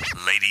Later.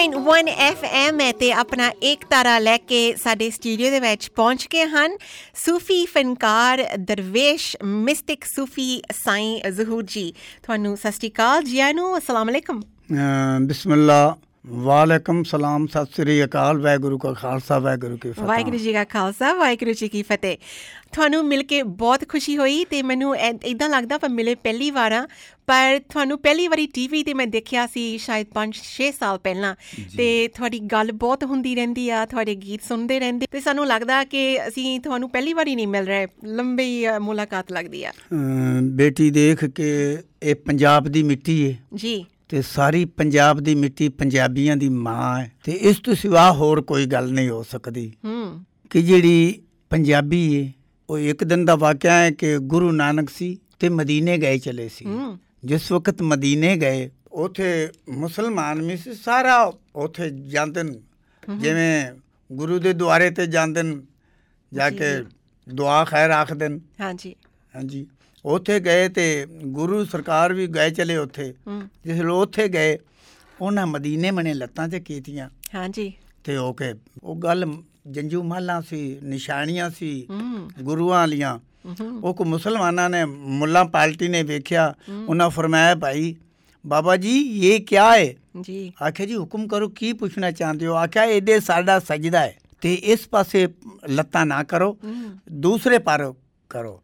96.1 FM ਹੈ ਤੇ ਆਪਣਾ ਇੱਕ ਤਾਰਾ ਲੈ ਕੇ ਸਾਡੇ ਸਟੂਡੀਓ ਦੇ ਵਿੱਚ ਪਹੁੰਚ ਗਏ ਹਨ। ਸੂਫੀ ਫਨਕਾਰ ਦਰਵੇਸ਼ ਮਿਸਟਿਕ ਸੂਫੀ ਸਾਈਂ ਜ਼ਹੂਰ ਜੀ। ਤੁਹਾਨੂੰ ਸਤਿ ਸ਼੍ਰੀ ਅਕਾਲ ਜੀ ਆਇਆਂ ਨੂੰ, ਅਸਲਾਮ ਅਲੈਕਮ। ਅਹ ਬਿਸਮਿਲ੍ਲਾ ਵਾਲੇਕਮ ਸਲਾਮ ਸਤਿ ਸ੍ਰੀ ਅਕਾਲ ਵਾਹਿਗੁਰੂ ਕਾ ਖਾਲਸਾ ਵਾਹਿਗੁਰੂ ਕੀ ਫਤਿਹ। ਵਾਹਿਗੁਰੂ ਜੀ ਕਾ ਖਾਲਸਾ ਵਾਹਿਗੁਰੂ ਜੀ ਕੀ ਫਤਿਹ। ਤੁਹਾਨੂੰ ਮਿਲ ਕੇ ਬਹੁਤ ਖੁਸ਼ੀ ਹੋਈ ਤੇ ਮੈਨੂੰ ਇਦਾਂ ਲੱਗਦਾ ਪਰ ਮਿਲੇ ਪਹਿਲੀ ਵਾਰਾਂ ਪਰ ਤੁਹਾਨੂੰ ਪਹਿਲੀ ਵਾਰੀ ਟੀਵੀ ਤੇ ਮੈਂ ਦੇਖਿਆ ਸੀ ਸ਼ਾਇਦ 5-6 ਸਾਲ ਪਹਿਲਾਂ। ਤੇ ਤੁਹਾਡੀ ਗੱਲ ਬਹੁਤ ਹੁੰਦੀ ਰਹਿੰਦੀ ਆ ਤੁਹਾਡੇ ਗੀਤ ਸੁਣਦੇ ਰਹਿੰਦੇ। ਤੇ ਸਾਨੂੰ ਲੱਗਦਾ ਕਿ ਅਸੀਂ ਤੁਹਾਨੂੰ ਪਹਿਲੀ ਵਾਰੀ ਨਹੀਂ ਮਿਲ ਰਹੇ ਲੰਬੀ ਮੁਲਾਕਾਤ ਲੱਗਦੀ ਆ। ਬੇਟੀ ਦੇਖ ਕੇ ਇਹ ਪੰਜਾਬ ਦੀ ਮਿੱਟੀ ਏ। ਜੀ। ਤੇ ਸਾਰੀ ਪੰਜਾਬ ਦੀ ਮਿੱਟੀ ਪੰਜਾਬੀਆਂ ਦੀ ਮਾਂ ਹੈ ਤੇ ਇਸ ਤੋਂ ਸਿਵਾ ਹੋਰ ਕੋਈ ਗੱਲ ਨਹੀਂ ਹੋ ਸਕਦੀ। ਹੂੰ। ਕਿ ਜਿਹੜੀ ਪੰਜਾਬੀ ਏ ਉਹ ਇੱਕ ਦਿਨ ਦਾ ਵਾਕਿਆ ਹੈ ਕਿ ਗੁਰੂ ਨਾਨਕ ਸੀ ਤੇ ਮਦੀਨੇ ਗਏ ਚਲੇ ਸੀ। ਹੂੰ। ਜਿਸ ਵਕਤ ਮਦੀਨੇ ਗਏ ਉਥੇ ਮੁਸਲਮਾਨ ਵੀ ਸੀ ਸਾਰਾ ਉਥੇ ਜਾਂਦੇ ਨੇ। ਜਿਵੇਂ ਗੁਰੂ ਦੇ ਦੁਆਰੇ ਤੇ ਜਾਂਦੇ ਨੇ ਜਾ। ਕੇ। ਦੁਆ ਖੈਰ ਆਖਦੇ ਨੇ। ਹਾਂਜੀ। ਹਾਂਜੀ। ਉਥੇ ਗਏ ਤੇ ਗੁਰੂ ਸਰਕਾਰ ਵੀ ਗਏ ਚਲੇ ਉਥੇ। ਜਿਸ ਵੇਲੇ ਉਥੇ ਗਏ ਉਹਨਾਂ ਮਦੀਨੇ ਮਨੇ ਲੱਤਾਂ ਤੇ ਕੀਤੀਆਂ। ਹਾਂਜੀ। ਤੇ ਉਹ ਕੇ ਉਹ ਗੱਲ ਜੰਜੂ ਮਾਲਾਂ ਸੀ ਨਿਸ਼ਾਨੀਆਂ ਸੀ ਗੁਰੂਆਂ ਵਾਲੀਆਂ। ਉਹ ਕੋ ਮੁਸਲਮਾਨਾਂ ਨੇ ਮੁੱਲਾ ਪਾਲਟੀ ਨੇ ਵੇਖਿਆ ਉਹਨਾਂ ਫਰਮਾਇਆ ਭਾਈ ਬਾਬਾ ਜੀ ਇਹ ਕਿਆ ਹੈ ਜੀ। ਆਖਿਆ ਜੀ ਹੁਕਮ ਕਰੋ ਕੀ ਪੁੱਛਣਾ ਚਾਹੁੰਦੇ ਹੋ? ਆਖਿਆ ਇਹਦੇ ਸਾਡਾ ਸਜਦਾ ਹੈ ਤੇ ਇਸ ਪਾਸੇ ਲੱਤਾਂ ਨਾ ਕਰੋ। ਦੂਸਰੇ ਪਰ ਕਰੋ।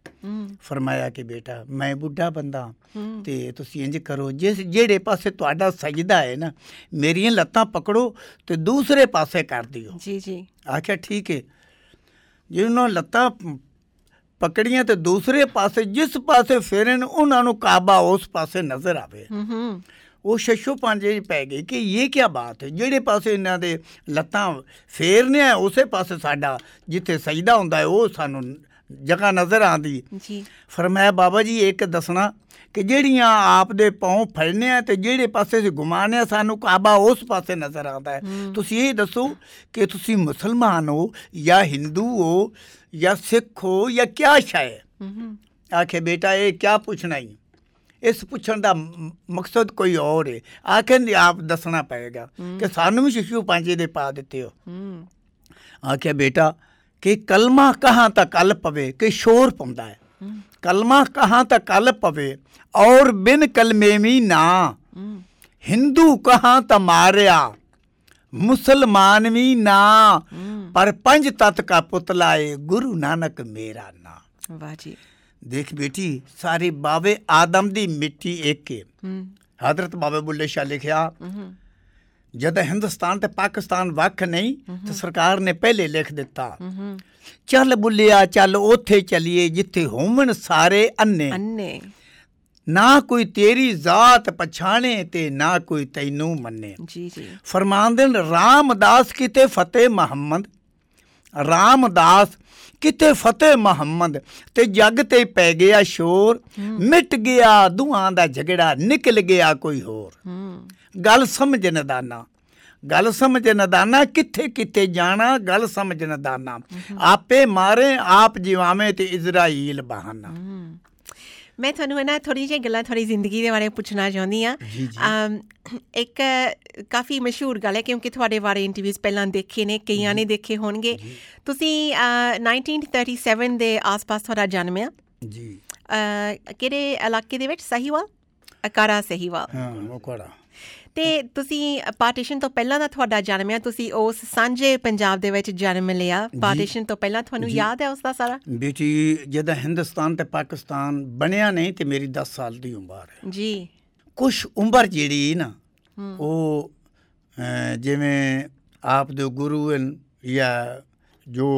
ਫਰਮਾਇਆ ਕਿ ਬੇਟਾ ਮੈਂ ਬੁੱਢਾ ਬੰਦਾ ਤੇ ਤੁਸੀਂ ਇੰਜ ਕਰੋ। ਜਿਸ ਜਿਹੜੇ ਪਾਸੇ ਤੁਹਾਡਾ ਸਜਦਾ ਹੈ ਨਾ ਮੇਰੀਆਂ ਲੱਤਾਂ ਪਕੜੋ ਤੇ ਦੂਸਰੇ ਪਾਸੇ ਕਰ ਦਿਓ। ਜੀ ਜੀ। ਆਖਿਆ ਠੀਕ ਹੈ ਜਿਹਨਾਂ ਲੱਤਾਂ ਪਕੜੀਆਂ ਤੇ ਦੂਸਰੇ ਪਾਸੇ ਜਿਸ ਪਾਸੇ ਫੇਰਨ ਉਹਨਾਂ ਨੂੰ ਕਾਬਾ ਉਸ ਪਾਸੇ ਨਜ਼ਰ ਆਵੇ। ਹੂੰ ਹੂੰ। ਉਹ ਸ਼ਸ਼ੋ ਪਾਂਜੇ ਪੈ ਗਈ ਕਿ ਇਹ ਕੀ ਬਾਤ ਹੈ? ਜਿਹੜੇ ਪਾਸੇ ਇਹਨਾਂ ਦੇ ਲੱਤਾਂ ਫੇਰਨੇ ਆ ਉਸੇ ਪਾਸੇ ਸਾਡਾ ਜਿੱਥੇ ਸਜਦਾ ਹੁੰਦਾ ਹੈ ਉਹ ਸਾਨੂੰ ਜਗ੍ਹਾ ਨਜ਼ਰ ਆਂਦੀ। ਜੀ। ਫਰਮਾਇਆ ਬਾਬਾ ਜੀ ਇੱਕ ਦੱਸਣਾ ਕਿ ਜਿਹੜੀਆਂ ਆਪ ਦੇ ਪਾਉ ਫੜਨੇ ਆ ਤੇ ਜਿਹੜੇ ਪਾਸੇ ਸੇ ਘੁਮਾਣੇ ਆ ਸਾਨੂੰ ਕਾਬਾ ਉਸ ਪਾਸੇ ਨਜ਼ਰ ਆਉਂਦਾ ਹੈ। ਤੁਸੀਂ ਇਹ ਦੱਸੋ ਕਿ ਤੁਸੀਂ ਮੁਸਲਮਾਨ ਹੋ ਜਾਂ ਹਿੰਦੂ ਹੋ ਜਾਂ ਸਿੱਖ ਹੋ ਜਾਂ ਕਿਆ ਸ਼ੈ ਹੂੰ? ਹੂੰ ਆਖੇ ਬੇਟਾ ਇਹ ਕਿਆ ਪੁੱਛਣਾ ਹੀ ਇਸ ਪੁੱਛਣ ਦਾ ਮਕਸਦ ਕੋਈ ਹੋਰ ਹੈ ਆਖੇ ਨਹੀਂ ਆਪ ਦੱਸਣਾ ਪਏਗਾ ਕਿ ਸਾਨੂੰ ਵੀ ਸ਼ਿਸ਼ੂ ਪਾਂਜੇ ਦੇ ਪਾ ਦਿੱਤੇ ਹੋ। ਹੂੰ। ਆਖਿਆ ਬੇਟਾ ਕਿ ਕਲਮਾ ਕਹਾਂ ਤਾਂ ਕੱਲ ਪਵੇ ਕਿ ਸ਼ੋਰ ਪਾਉਂਦਾ ਹੈ। ਕਲਮਾ ਕਹਾਂ ਤਾਂ ਕੱਲ ਪਵੇ ਔਰ ਬਿਨ ਕਲਮੇ ਵੀ ਨਾ। ਹਿੰਦੂ ਕਹਾਂ ਤਾਂ ਮਾਰਿਆ ਮੁਸਲਮਾਨ ਵੀ ਨਾ। ਪਰ ਪੰਜ ਤਤ ਕਾ ਪੁਤਲਾ ਏ ਗੁਰੂ ਨਾਨਕ ਮੇਰਾ ਨਾ। ਵਾਹ ਜੀ। ਦੇਖ ਬੇਟੀ ਸਾਰੇ ਬਾਵੇ ਆਦਮ ਦੀ ਮਿੱਟੀ ਇੱਕ ਹੈ ਹੂੰ। ਹਜ਼ਰਤ ਬਾਬੇ ਬੁੱਲੇ ਸ਼ਾਹ ਲਿਖਿਆ ਜਦ ਹਿੰਦੁਸਤਾਨ ਤੇ ਪਾਕਿਸਤਾਨ ਵੱਖ ਨਹੀਂ ਤੇ ਸਰਕਾਰ ਨੇ ਪਹਿਲੇ ਲਿਖ ਦਿੱਤਾ। ਚੱਲ ਬੁੱਲਿਆ ਚੱਲ ਉੱਥੇ ਚਲੀਏ ਜਿੱਥੇ ਹੋਵਣ ਸਾਰੇ ਅੰਨੇ। ਅੰਨੇ। ਨਾ ਕੋਈ ਤੇਰੀ ਜ਼ਾਤ ਪਛਾਣੇ ਤੇ ਨਾ ਕੋਈ ਤੈਨੂੰ ਮੰਨੇ। ਜੀ ਜੀ। ਫਰਮਾਨਦੇ ਨੇ ਰਾਮਦਾਸ ਕਿਤੇ ਫਤਿਹ ਮੁਹੰਮਦ? ਰਾਮਦਾਸ ਕਿਤੇ ਫਤਿਹ ਮੁਹੰਮਦ? ਤੇ ਜੱਗ ਤੇ ਪੈ ਗਿਆ ਸ਼ੋਰ। ਮਿਟ ਗਿਆ ਦੁਆਂ ਦਾ ਝਗੜਾ ਨਿਕਲ ਗਿਆ ਕੋਈ ਹੋਰ। ਗੱਲ ਸਮਝ ਨਦਾਨਾ ਗੱਲ ਸਮਝ ਨਦਾਨਾ ਕਿੱਥੇ ਕਿੱਥੇ ਜਾਣਾ ਗੱਲ ਸਮਝ ਨਦਾਨਾ ਆਪੇ ਮਾਰੇ ਆਪ ਜਿਵਾਵੇਂ ਤੇ ਇਜ਼ਰਾਈਲ ਬਹਾਨਾ। ਮੈਂ ਤੁਹਾਨੂੰ ਨਾ ਥੋੜੀ ਜਿਹੀ ਗੱਲਾਂ ਤੁਹਾਡੀ ਜ਼ਿੰਦਗੀ ਦੇ ਬਾਰੇ ਪੁੱਛਣਾ ਚਾਹੁੰਦੀ ਆ ਇੱਕ ਕਾਫੀ ਮਸ਼ਹੂਰ ਗੱਲ ਹੈ ਕਿਉਂਕਿ ਤੁਹਾਡੇ ਬਾਰੇ ਇੰਟਰਵਿਊਜ਼ ਪਹਿਲਾਂ ਦੇਖੇ ਨੇ ਕਈਆਂ ਨੇ ਦੇਖੇ ਹੋਣਗੇ। ਤੁਸੀਂ ਅ, 1937 ਦੇ ਆਸ-ਪਾਸ ਤੁਹਾਡਾ ਜਨਮ ਆ। ਜੀ। ਕਿਹੜੇ ਇਲਾਕੇ ਦੇ ਵਿੱਚ? ਸਹੀਵਾਲ? ਅਕਾਰਾ ਸਹੀਵਾਲ। ਹਾਂ ਉਹ ਕੋੜਾ ਤੇ ਤੁਸੀਂ ਪਾਰਟੀਸ਼ਨ ਤੋਂ ਪਹਿਲਾਂ ਦਾ ਤੁਹਾਡਾ ਜਨਮ ਆ ਤੁਸੀਂ ਉਸ ਸਾਂਝੇ ਪੰਜਾਬ ਦੇ ਵਿੱਚ ਜਨਮ ਲਿਆ। ਪਾਰਟੀਸ਼ਨ ਤੋਂ ਪਹਿਲਾਂ ਤੁਹਾਨੂੰ ਯਾਦ ਹੈ ਉਸ ਦਾ ਸਾਰਾ ਬੇਟੀ ਜਦੋਂ ਹਿੰਦੁਸਤਾਨ ਤੇ ਪਾਕਿਸਤਾਨ ਬਣਿਆ ਨਹੀਂ ਤੇ ਮੇਰੀ 10 ਸਾਲ ਦੀ ਉਮਰ ਹੈ। ਜੀ। ਕੁਛ ਉਮਰ ਜਿਹੜੀ ਨਾ ਉਹ ਜਿਵੇਂ ਆਪ ਦੇ ਗੁਰੂ ਹਨ ਜਾਂ ਜੋ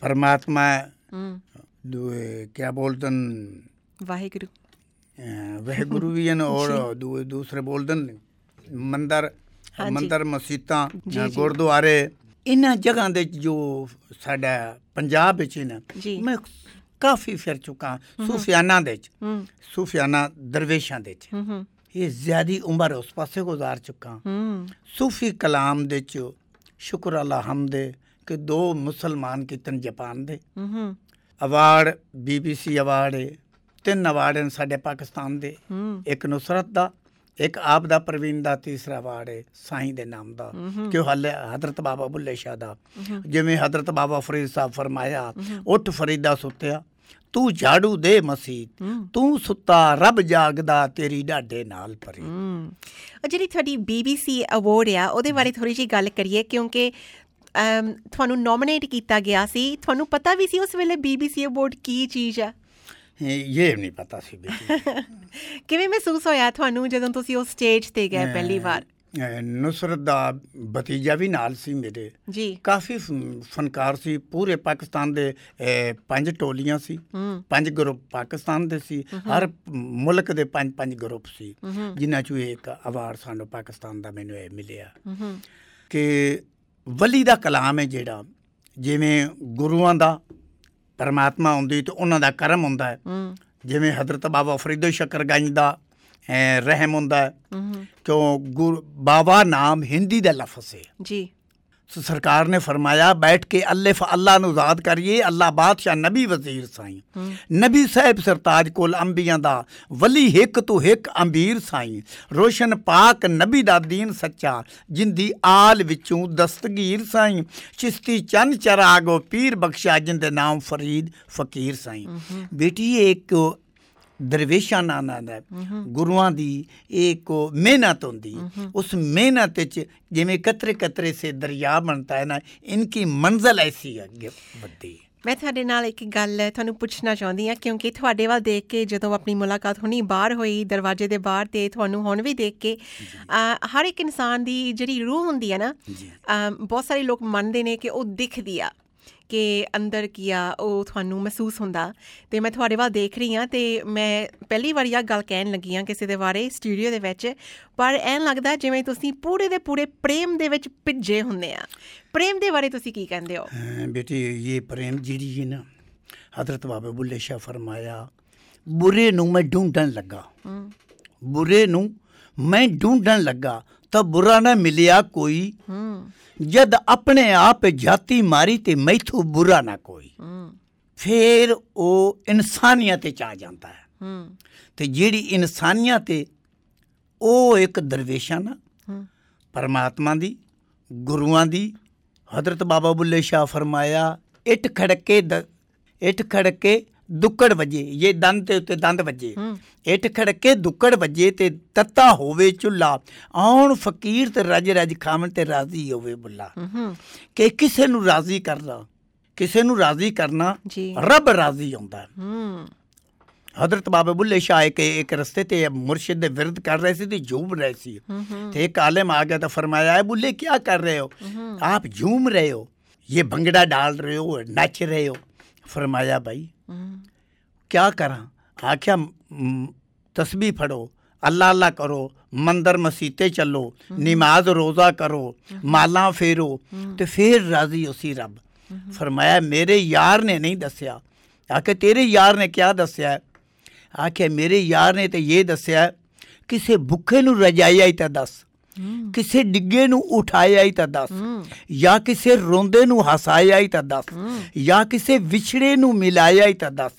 ਪਰਮਾਤਮਾ ਹੂੰ ਦੂਏ ਕੀ ਬੋਲਦੇ ਹਨ? ਵਾਹਿਗੁਰੂ। ਅਹ, ਵਹ ਗੁਰੂ ਵੀ ਹਨ ਔਰ ਦੂਸਰੇ ਬੋਲਦੇ ਹਨ ਮੰਦਰ। ਮੰਦਰ ਮਸਜਿਦਾਂ। ਗੁਰਦੁਆਰੇ ਇਹਨਾਂ ਜਗ੍ਹਾ ਦੇ ਜੋ ਸਾਡਾ ਪੰਜਾਬ ਵਿੱਚ ਨਾ। ਮੈਂ ਕਾਫੀ ਫਿਰ ਚੁੱਕਾ ਸੂਫਿਆਨਾ ਦੇ ਹੂੰ। ਸੂਫਿਆਨਾ ਦਰਵੇਸ਼ਾਂ ਦੇ ਹੂੰ ਇਹ ਜ਼ਿਆਦੀ ਉਮਰ ਉਸ ਪਾਸੇ ਗੁਜ਼ਾਰ ਚੁੱਕਾ ਸੂਫੀ ਕਲਾਮ ਦੇ ਚ ਸ਼ੁਕਰ ਅੱਲਾ ਹਮਦੇ ਕਿ ਦੋ ਮੁਸਲਮਾਨ ਕੀਤਨ ਜਾਪਾਨ ਦੇ। ਅਵਾਰਡ ਬੀਬੀਸੀ ਅਵਾਰਡ ਤਿੰਨ ਅਵਾਰਡ ਹਨ ਸਾਡੇ ਪਾਕਿਸਤਾਨ ਦੇ। ਇੱਕ ਨੁਸਰਤ ਦਾ ਇੱਕ ਆਪ ਦਾ ਪ੍ਰਵੀਨ ਦਾ ਤੀਸਰਾ ਅਵਾਰਡ ਹੈ ਸਾਈਂ ਦੇ ਨਾਮ ਦਾ। ਕਿ ਉਹ ਹਲੇ ਹਜ਼ਰਤ ਬਾਬਾ ਬੁੱਲੇ ਸ਼ਾਹ ਦਾ। ਜਿਵੇਂ ਹਜ਼ਰਤ ਬਾਬਾ ਫਰੀਦ ਸਾਹਿਬ ਫਰਮਾਇਆ ਉੱਠ ਫਰੀਦਾ ਸੁੱਤਿਆ ਤੂੰ ਝਾੜੂ ਦੇ ਮਸੀਤ ਤੂੰ ਸੁੱਤਾ ਰੱਬ ਜਾਗਦਾ ਤੇਰੀ ਢਾਡੇ ਨਾਲ ਹੂੰ ਉਹ ਜਿਹੜੀ ਤੁਹਾਡੀ BBC ਅਵਾਰਡ ਆ ਉਹਦੇ ਬਾਰੇ ਥੋੜੀ ਜਿਹੀ ਗੱਲ ਕਰੀਏ ਕਿਉਂਕਿ ਤੁਹਾਨੂੰ ਨੋਮੀਨੇਟ ਕੀਤਾ ਗਿਆ ਸੀ। ਤੁਹਾਨੂੰ ਪਤਾ ਵੀ ਸੀ ਉਸ ਵੇਲੇ BBC ਅਵਾਰਡ ਕੀ ਚੀਜ਼ ਆ? ਇਹ ਨਹੀਂ ਪਤਾ ਸੀ ਬੇਟੀ ਕਿਵੇਂ ਮਹਿਸੂਸ ਹੋਇਆ ਤੁਹਾਨੂੰ ਜਦੋਂ ਤੁਸੀਂ ਉਸ ਸਟੇਜ ਤੇ ਗਏ ਪਹਿਲੀ ਵਾਰ? ਨੁਸਰਤ ਦਾ ਭਤੀਜਾ ਵੀ ਨਾਲ ਸੀ ਮੇਰੇ। ਜੀ। ਕਾਫੀ ਫਨਕਾਰ ਸੀ। ਪੂਰੇ ਪਾਕਿਸਤਾਨ ਦੇ ਪੰਜ ਟੋਲੀਆਂ ਸੀ। ਪੰਜ ਗਰੁੱਪ ਪਾਕਿਸਤਾਨ ਦੇ ਸੀ। ਹਰ ਮੁਲਕ ਦੇ ਪੰਜ ਪੰਜ ਗਰੁੱਪ ਸੀ। ਜਿਨ੍ਹਾਂ ਚੋਂ ਇੱਕ ਅਵਾਰਡ ਸਾਨੂੰ ਪਾਕਿਸਤਾਨ ਦਾ ਮੈਨੂੰ ਇਹ ਮਿਲਿਆ। ਕਿ ਵਲੀ ਦਾ ਕਲਾਮ ਹੈ ਜਿਹੜਾ ਜਿਵੇਂ ਗੁਰੂਆਂ ਦਾ ਪਰਮਾਤਮਾ ਹੁੰਦੀ ਤੇ ਉਹਨਾਂ ਦਾ ਕਰਮ ਹੁੰਦਾ ਹੈ। ਜਿਵੇਂ ਹਜ਼ਰਤ ਬਾਬਾ ਫਰੀਦੋ ਸ਼ਕਰਗੰਜ ਦਾ ਰਹਿਮ ਹੁੰਦਾ ਹੈ। ਕਿਉਂ ਗੁਰ ਬਾਬਾ ਨਾਮ ਹਿੰਦੀ ਦਾ ਲਫ਼ਜ਼ ਹੈ। ਜੀ। ਸੋ ਸਰਕਾਰ ਨੇ ਫਰਮਾਇਆ ਬੈਠ ਕੇ ਅੱਲਫ ਅੱਲਾ ਨੂੰ ਯਾਦ ਕਰੀਏ ਅੱਲਾ ਬਾਦਸ਼ਾਹ ਨਬੀ ਵਜ਼ੀਰ ਸਾਈਂ। ਨਬੀ ਸਾਹਿਬ ਸਰਤਾਜ ਕੋਲ ਅੰਬੀਆਂ ਦਾ ਵਲੀ ਹਿੱਕ ਤੂੰ ਹਿੱਕ ਅੰਬੀਰ ਸਾਈਂ। ਰੋਸ਼ਨ ਪਾਕ ਨਬੀ ਦਾ ਦੀਨ ਸੱਚਾ ਜਿੰਦੀ ਆਲ ਵਿੱਚੋਂ ਦਸਤਗੀਰ ਸਾਈਂ। ਚਿਸ਼ਤੀ ਚੰਨ ਚਰਾਗੋ ਪੀਰ ਬਖਸ਼ਾ ਜਿੰਦੇ ਨਾਮ ਫਰੀਦ ਫਕੀਰ ਸਾਈਂ। ਬੇਟੀ ਇੱਕ ਦਰਵੇਸ਼ਾਂ ਨਾਨਾ ਦਾ ਗੁਰੂਆਂ ਦੀ ਇੱਕ ਮਿਹਨਤ ਹੁੰਦੀ। ਉਸ ਮਿਹਨਤ ਵਿੱਚ ਜਿਵੇਂ ਕਤਰੇ ਕਤਰੇ ਸੇ ਦਰਿਆ ਬਣਤਾ ਹੈ ਨਾ ਇਨਕੀ ਮੰਜ਼ਲ ਐਸੀ ਹੈ ਅੱਗੇ ਵੱਧਦੀ ਹੈ ਮੈਂ ਤੁਹਾਡੇ ਨਾਲ ਇੱਕ ਗੱਲ ਤੁਹਾਨੂੰ ਪੁੱਛਣਾ ਚਾਹੁੰਦੀ ਹਾਂ ਕਿਉਂਕਿ ਤੁਹਾਡੇ ਵੱਲ ਦੇਖ ਕੇ ਜਦੋਂ ਆਪਣੀ ਮੁਲਾਕਾਤ ਹੋਣੀ ਬਾਹਰ ਹੋਈ ਦਰਵਾਜ਼ੇ ਦੇ ਬਾਹਰ ਤੇ ਤੁਹਾਨੂੰ ਹੁਣ ਵੀ ਦੇਖ ਕੇ ਹਰ ਇੱਕ ਇਨਸਾਨ ਦੀ ਜਿਹੜੀ ਰੂਹ ਹੁੰਦੀ ਹੈ ਨਾ ਬਹੁਤ ਸਾਰੇ ਲੋਕ ਮੰਨਦੇ ਨੇ ਕਿ ਉਹ ਦਿਖਦੀ ਆ। ਕਿ ਅੰਦਰ ਕੀ ਆ ਉਹ ਤੁਹਾਨੂੰ ਮਹਿਸੂਸ ਹੁੰਦਾ। ਤੇ ਮੈਂ ਤੁਹਾਡੇ ਵੱਲ ਦੇਖ ਰਹੀ ਹਾਂ ਤੇ ਮੈਂ ਪਹਿਲੀ ਵਾਰੀ ਆ ਗੱਲ ਕਹਿਣ ਲੱਗੀ ਹਾਂ ਕਿਸੇ ਦੇ ਬਾਰੇ ਸਟੂਡੀਓ ਦੇ ਵਿੱਚ। ਪਰ ਐਂ ਲੱਗਦਾ ਜਿਵੇਂ ਤੁਸੀਂ ਪੂਰੇ ਦੇ ਪੂਰੇ ਪ੍ਰੇਮ ਦੇ ਵਿੱਚ ਭਿੱਜੇ ਹੁੰਦੇ ਆ। ਪ੍ਰੇਮ ਦੇ ਬਾਰੇ ਤੁਸੀਂ ਕੀ ਕਹਿੰਦੇ ਹੋ? ਬੇਟੀ ਇਹ ਪ੍ਰੇਮ ਜਿਹੜੀ ਹੈ ਨਾ ਹਜ਼ਰਤ ਬਾਬਾ ਬੁੱਲੇ ਸ਼ਾਹ ਫਰਮਾਇਆ ਬੁਰੇ ਨੂੰ ਮੈਂ ਢੂੰਡਣ ਲੱਗਾ। ਬੁਰੇ ਨੂੰ ਮੈਂ ਢੂੰਡਣ ਲੱਗਾ ਤਾਂ ਬੁਰਾ ਨਾ ਮਿਲਿਆ ਕੋਈ। ਹੂੰ। ਜਦ ਆਪਣੇ ਆਪ ਜਾਤੀ ਮਾਰੀ ਤੇ ਮੈਥੋਂ ਬੁਰਾ ਨਾ ਕੋਈ। ਫੇਰ ਉਹ ਇਨਸਾਨੀਅਤ ਚ ਆ ਜਾਂਦਾ ਹੈ। ਤੇ ਜਿਹੜੀ ਇਨਸਾਨੀਅਤ ਹੈ ਉਹ ਇੱਕ ਦਰਵੇਸ਼ਾਂ ਨਾ ਪਰਮਾਤਮਾ ਦੀ ਗੁਰੂਆਂ ਦੀ ਹਜ਼ਰਤ ਬਾਬਾ ਬੁੱਲੇ ਸ਼ਾਹ ਫਰਮਾਇਆ ਇਟ ਖੜਕੇ ਇਟ ਖੜਕੇ ਦੁੱਕੜ ਵਜੇ ਇਹ ਦੰਦ ਤੇ ਉੱਤੇ ਦੰਦ ਵਜੇ ਹੂੰ। ਇਟ ਖੜਕੇ ਦੁੱਕੜ ਵਜੇ ਤੇ ਤੱਤਾ ਹੋਵੇ ਚੁੱਲਾ ਆਉਣ ਫਕੀਰ ਤੇ ਰਜ ਰਜ ਖਾਵਣ ਤੇ ਰਾਜ਼ੀ ਹੋਵੇ ਬੁੱਲਾ ਹੂੰ ਕਿ ਕਿਸੇ ਨੂੰ ਰਾਜ਼ੀ ਕਰਨਾ ਕਿਸੇ ਨੂੰ ਰਾਜ਼ੀ ਕਰਨਾ ਜੀ ਰੱਬ ਰਾਜ਼ੀ ਹੁੰਦਾ ਹੈ। ਹੂੰ ਹਜ਼ਰਤ ਬਾਬਾ ਬੁੱਲੇ ਸ਼ਾਹ ਇੱਕ ਇੱਕ ਰਸਤੇ ਤੇ ਮੁਰਸ਼ਿਦ ਦੇ ਵਿਰਦ ਕਰ ਰਹੇ ਸੀ ਤੇ ਝੂਮ ਰਹੇ ਸੀ ਤੇ ਇੱਕ ਆਲਮ ਆ ਗਿਆ ਤਾਂ ਫਰਮਾਇਆ ਹੈ ਬੁੱਲੇ ਕੀ ਕਰ ਰਹੇ ਹੋ आप झूम रहे हो ये भंगड़ा डाल रहे हो नच रहे हो فرمایا بھائی ہاں۔ کیا کرا آخیا تسبیح پھڑو اللہ اللہ کرو مندر مسیتے چلو ہاں۔ نماز روزہ کرو ہاں۔ مالا پھیرو تو پھر راضی اسی رب۔ فرمایا میرے یار نے نہیں دسیا۔ آخر تیرے یار نے کیا دسیا ہے؟ آخیا میرے یار نے تو یہ دسیا کسی بکھے نو رجایا ہی تو دس۔ ਕਿਸੇ ਡਿੱਗੇ ਨੂੰ ਉਠਾਇਆ ਹੀ ਤਾਂ ਦੱਸ। ਜਾਂ ਕਿਸੇ ਰੋਂਦੇ ਨੂੰ ਹਸਾਇਆ ਹੀ ਤਾਂ ਦੱਸ। ਜਾਂ ਕਿਸੇ ਵਿਛੜੇ ਨੂੰ ਮਿਲਾਇਆ ਹੀ ਤਾਂ ਦੱਸ।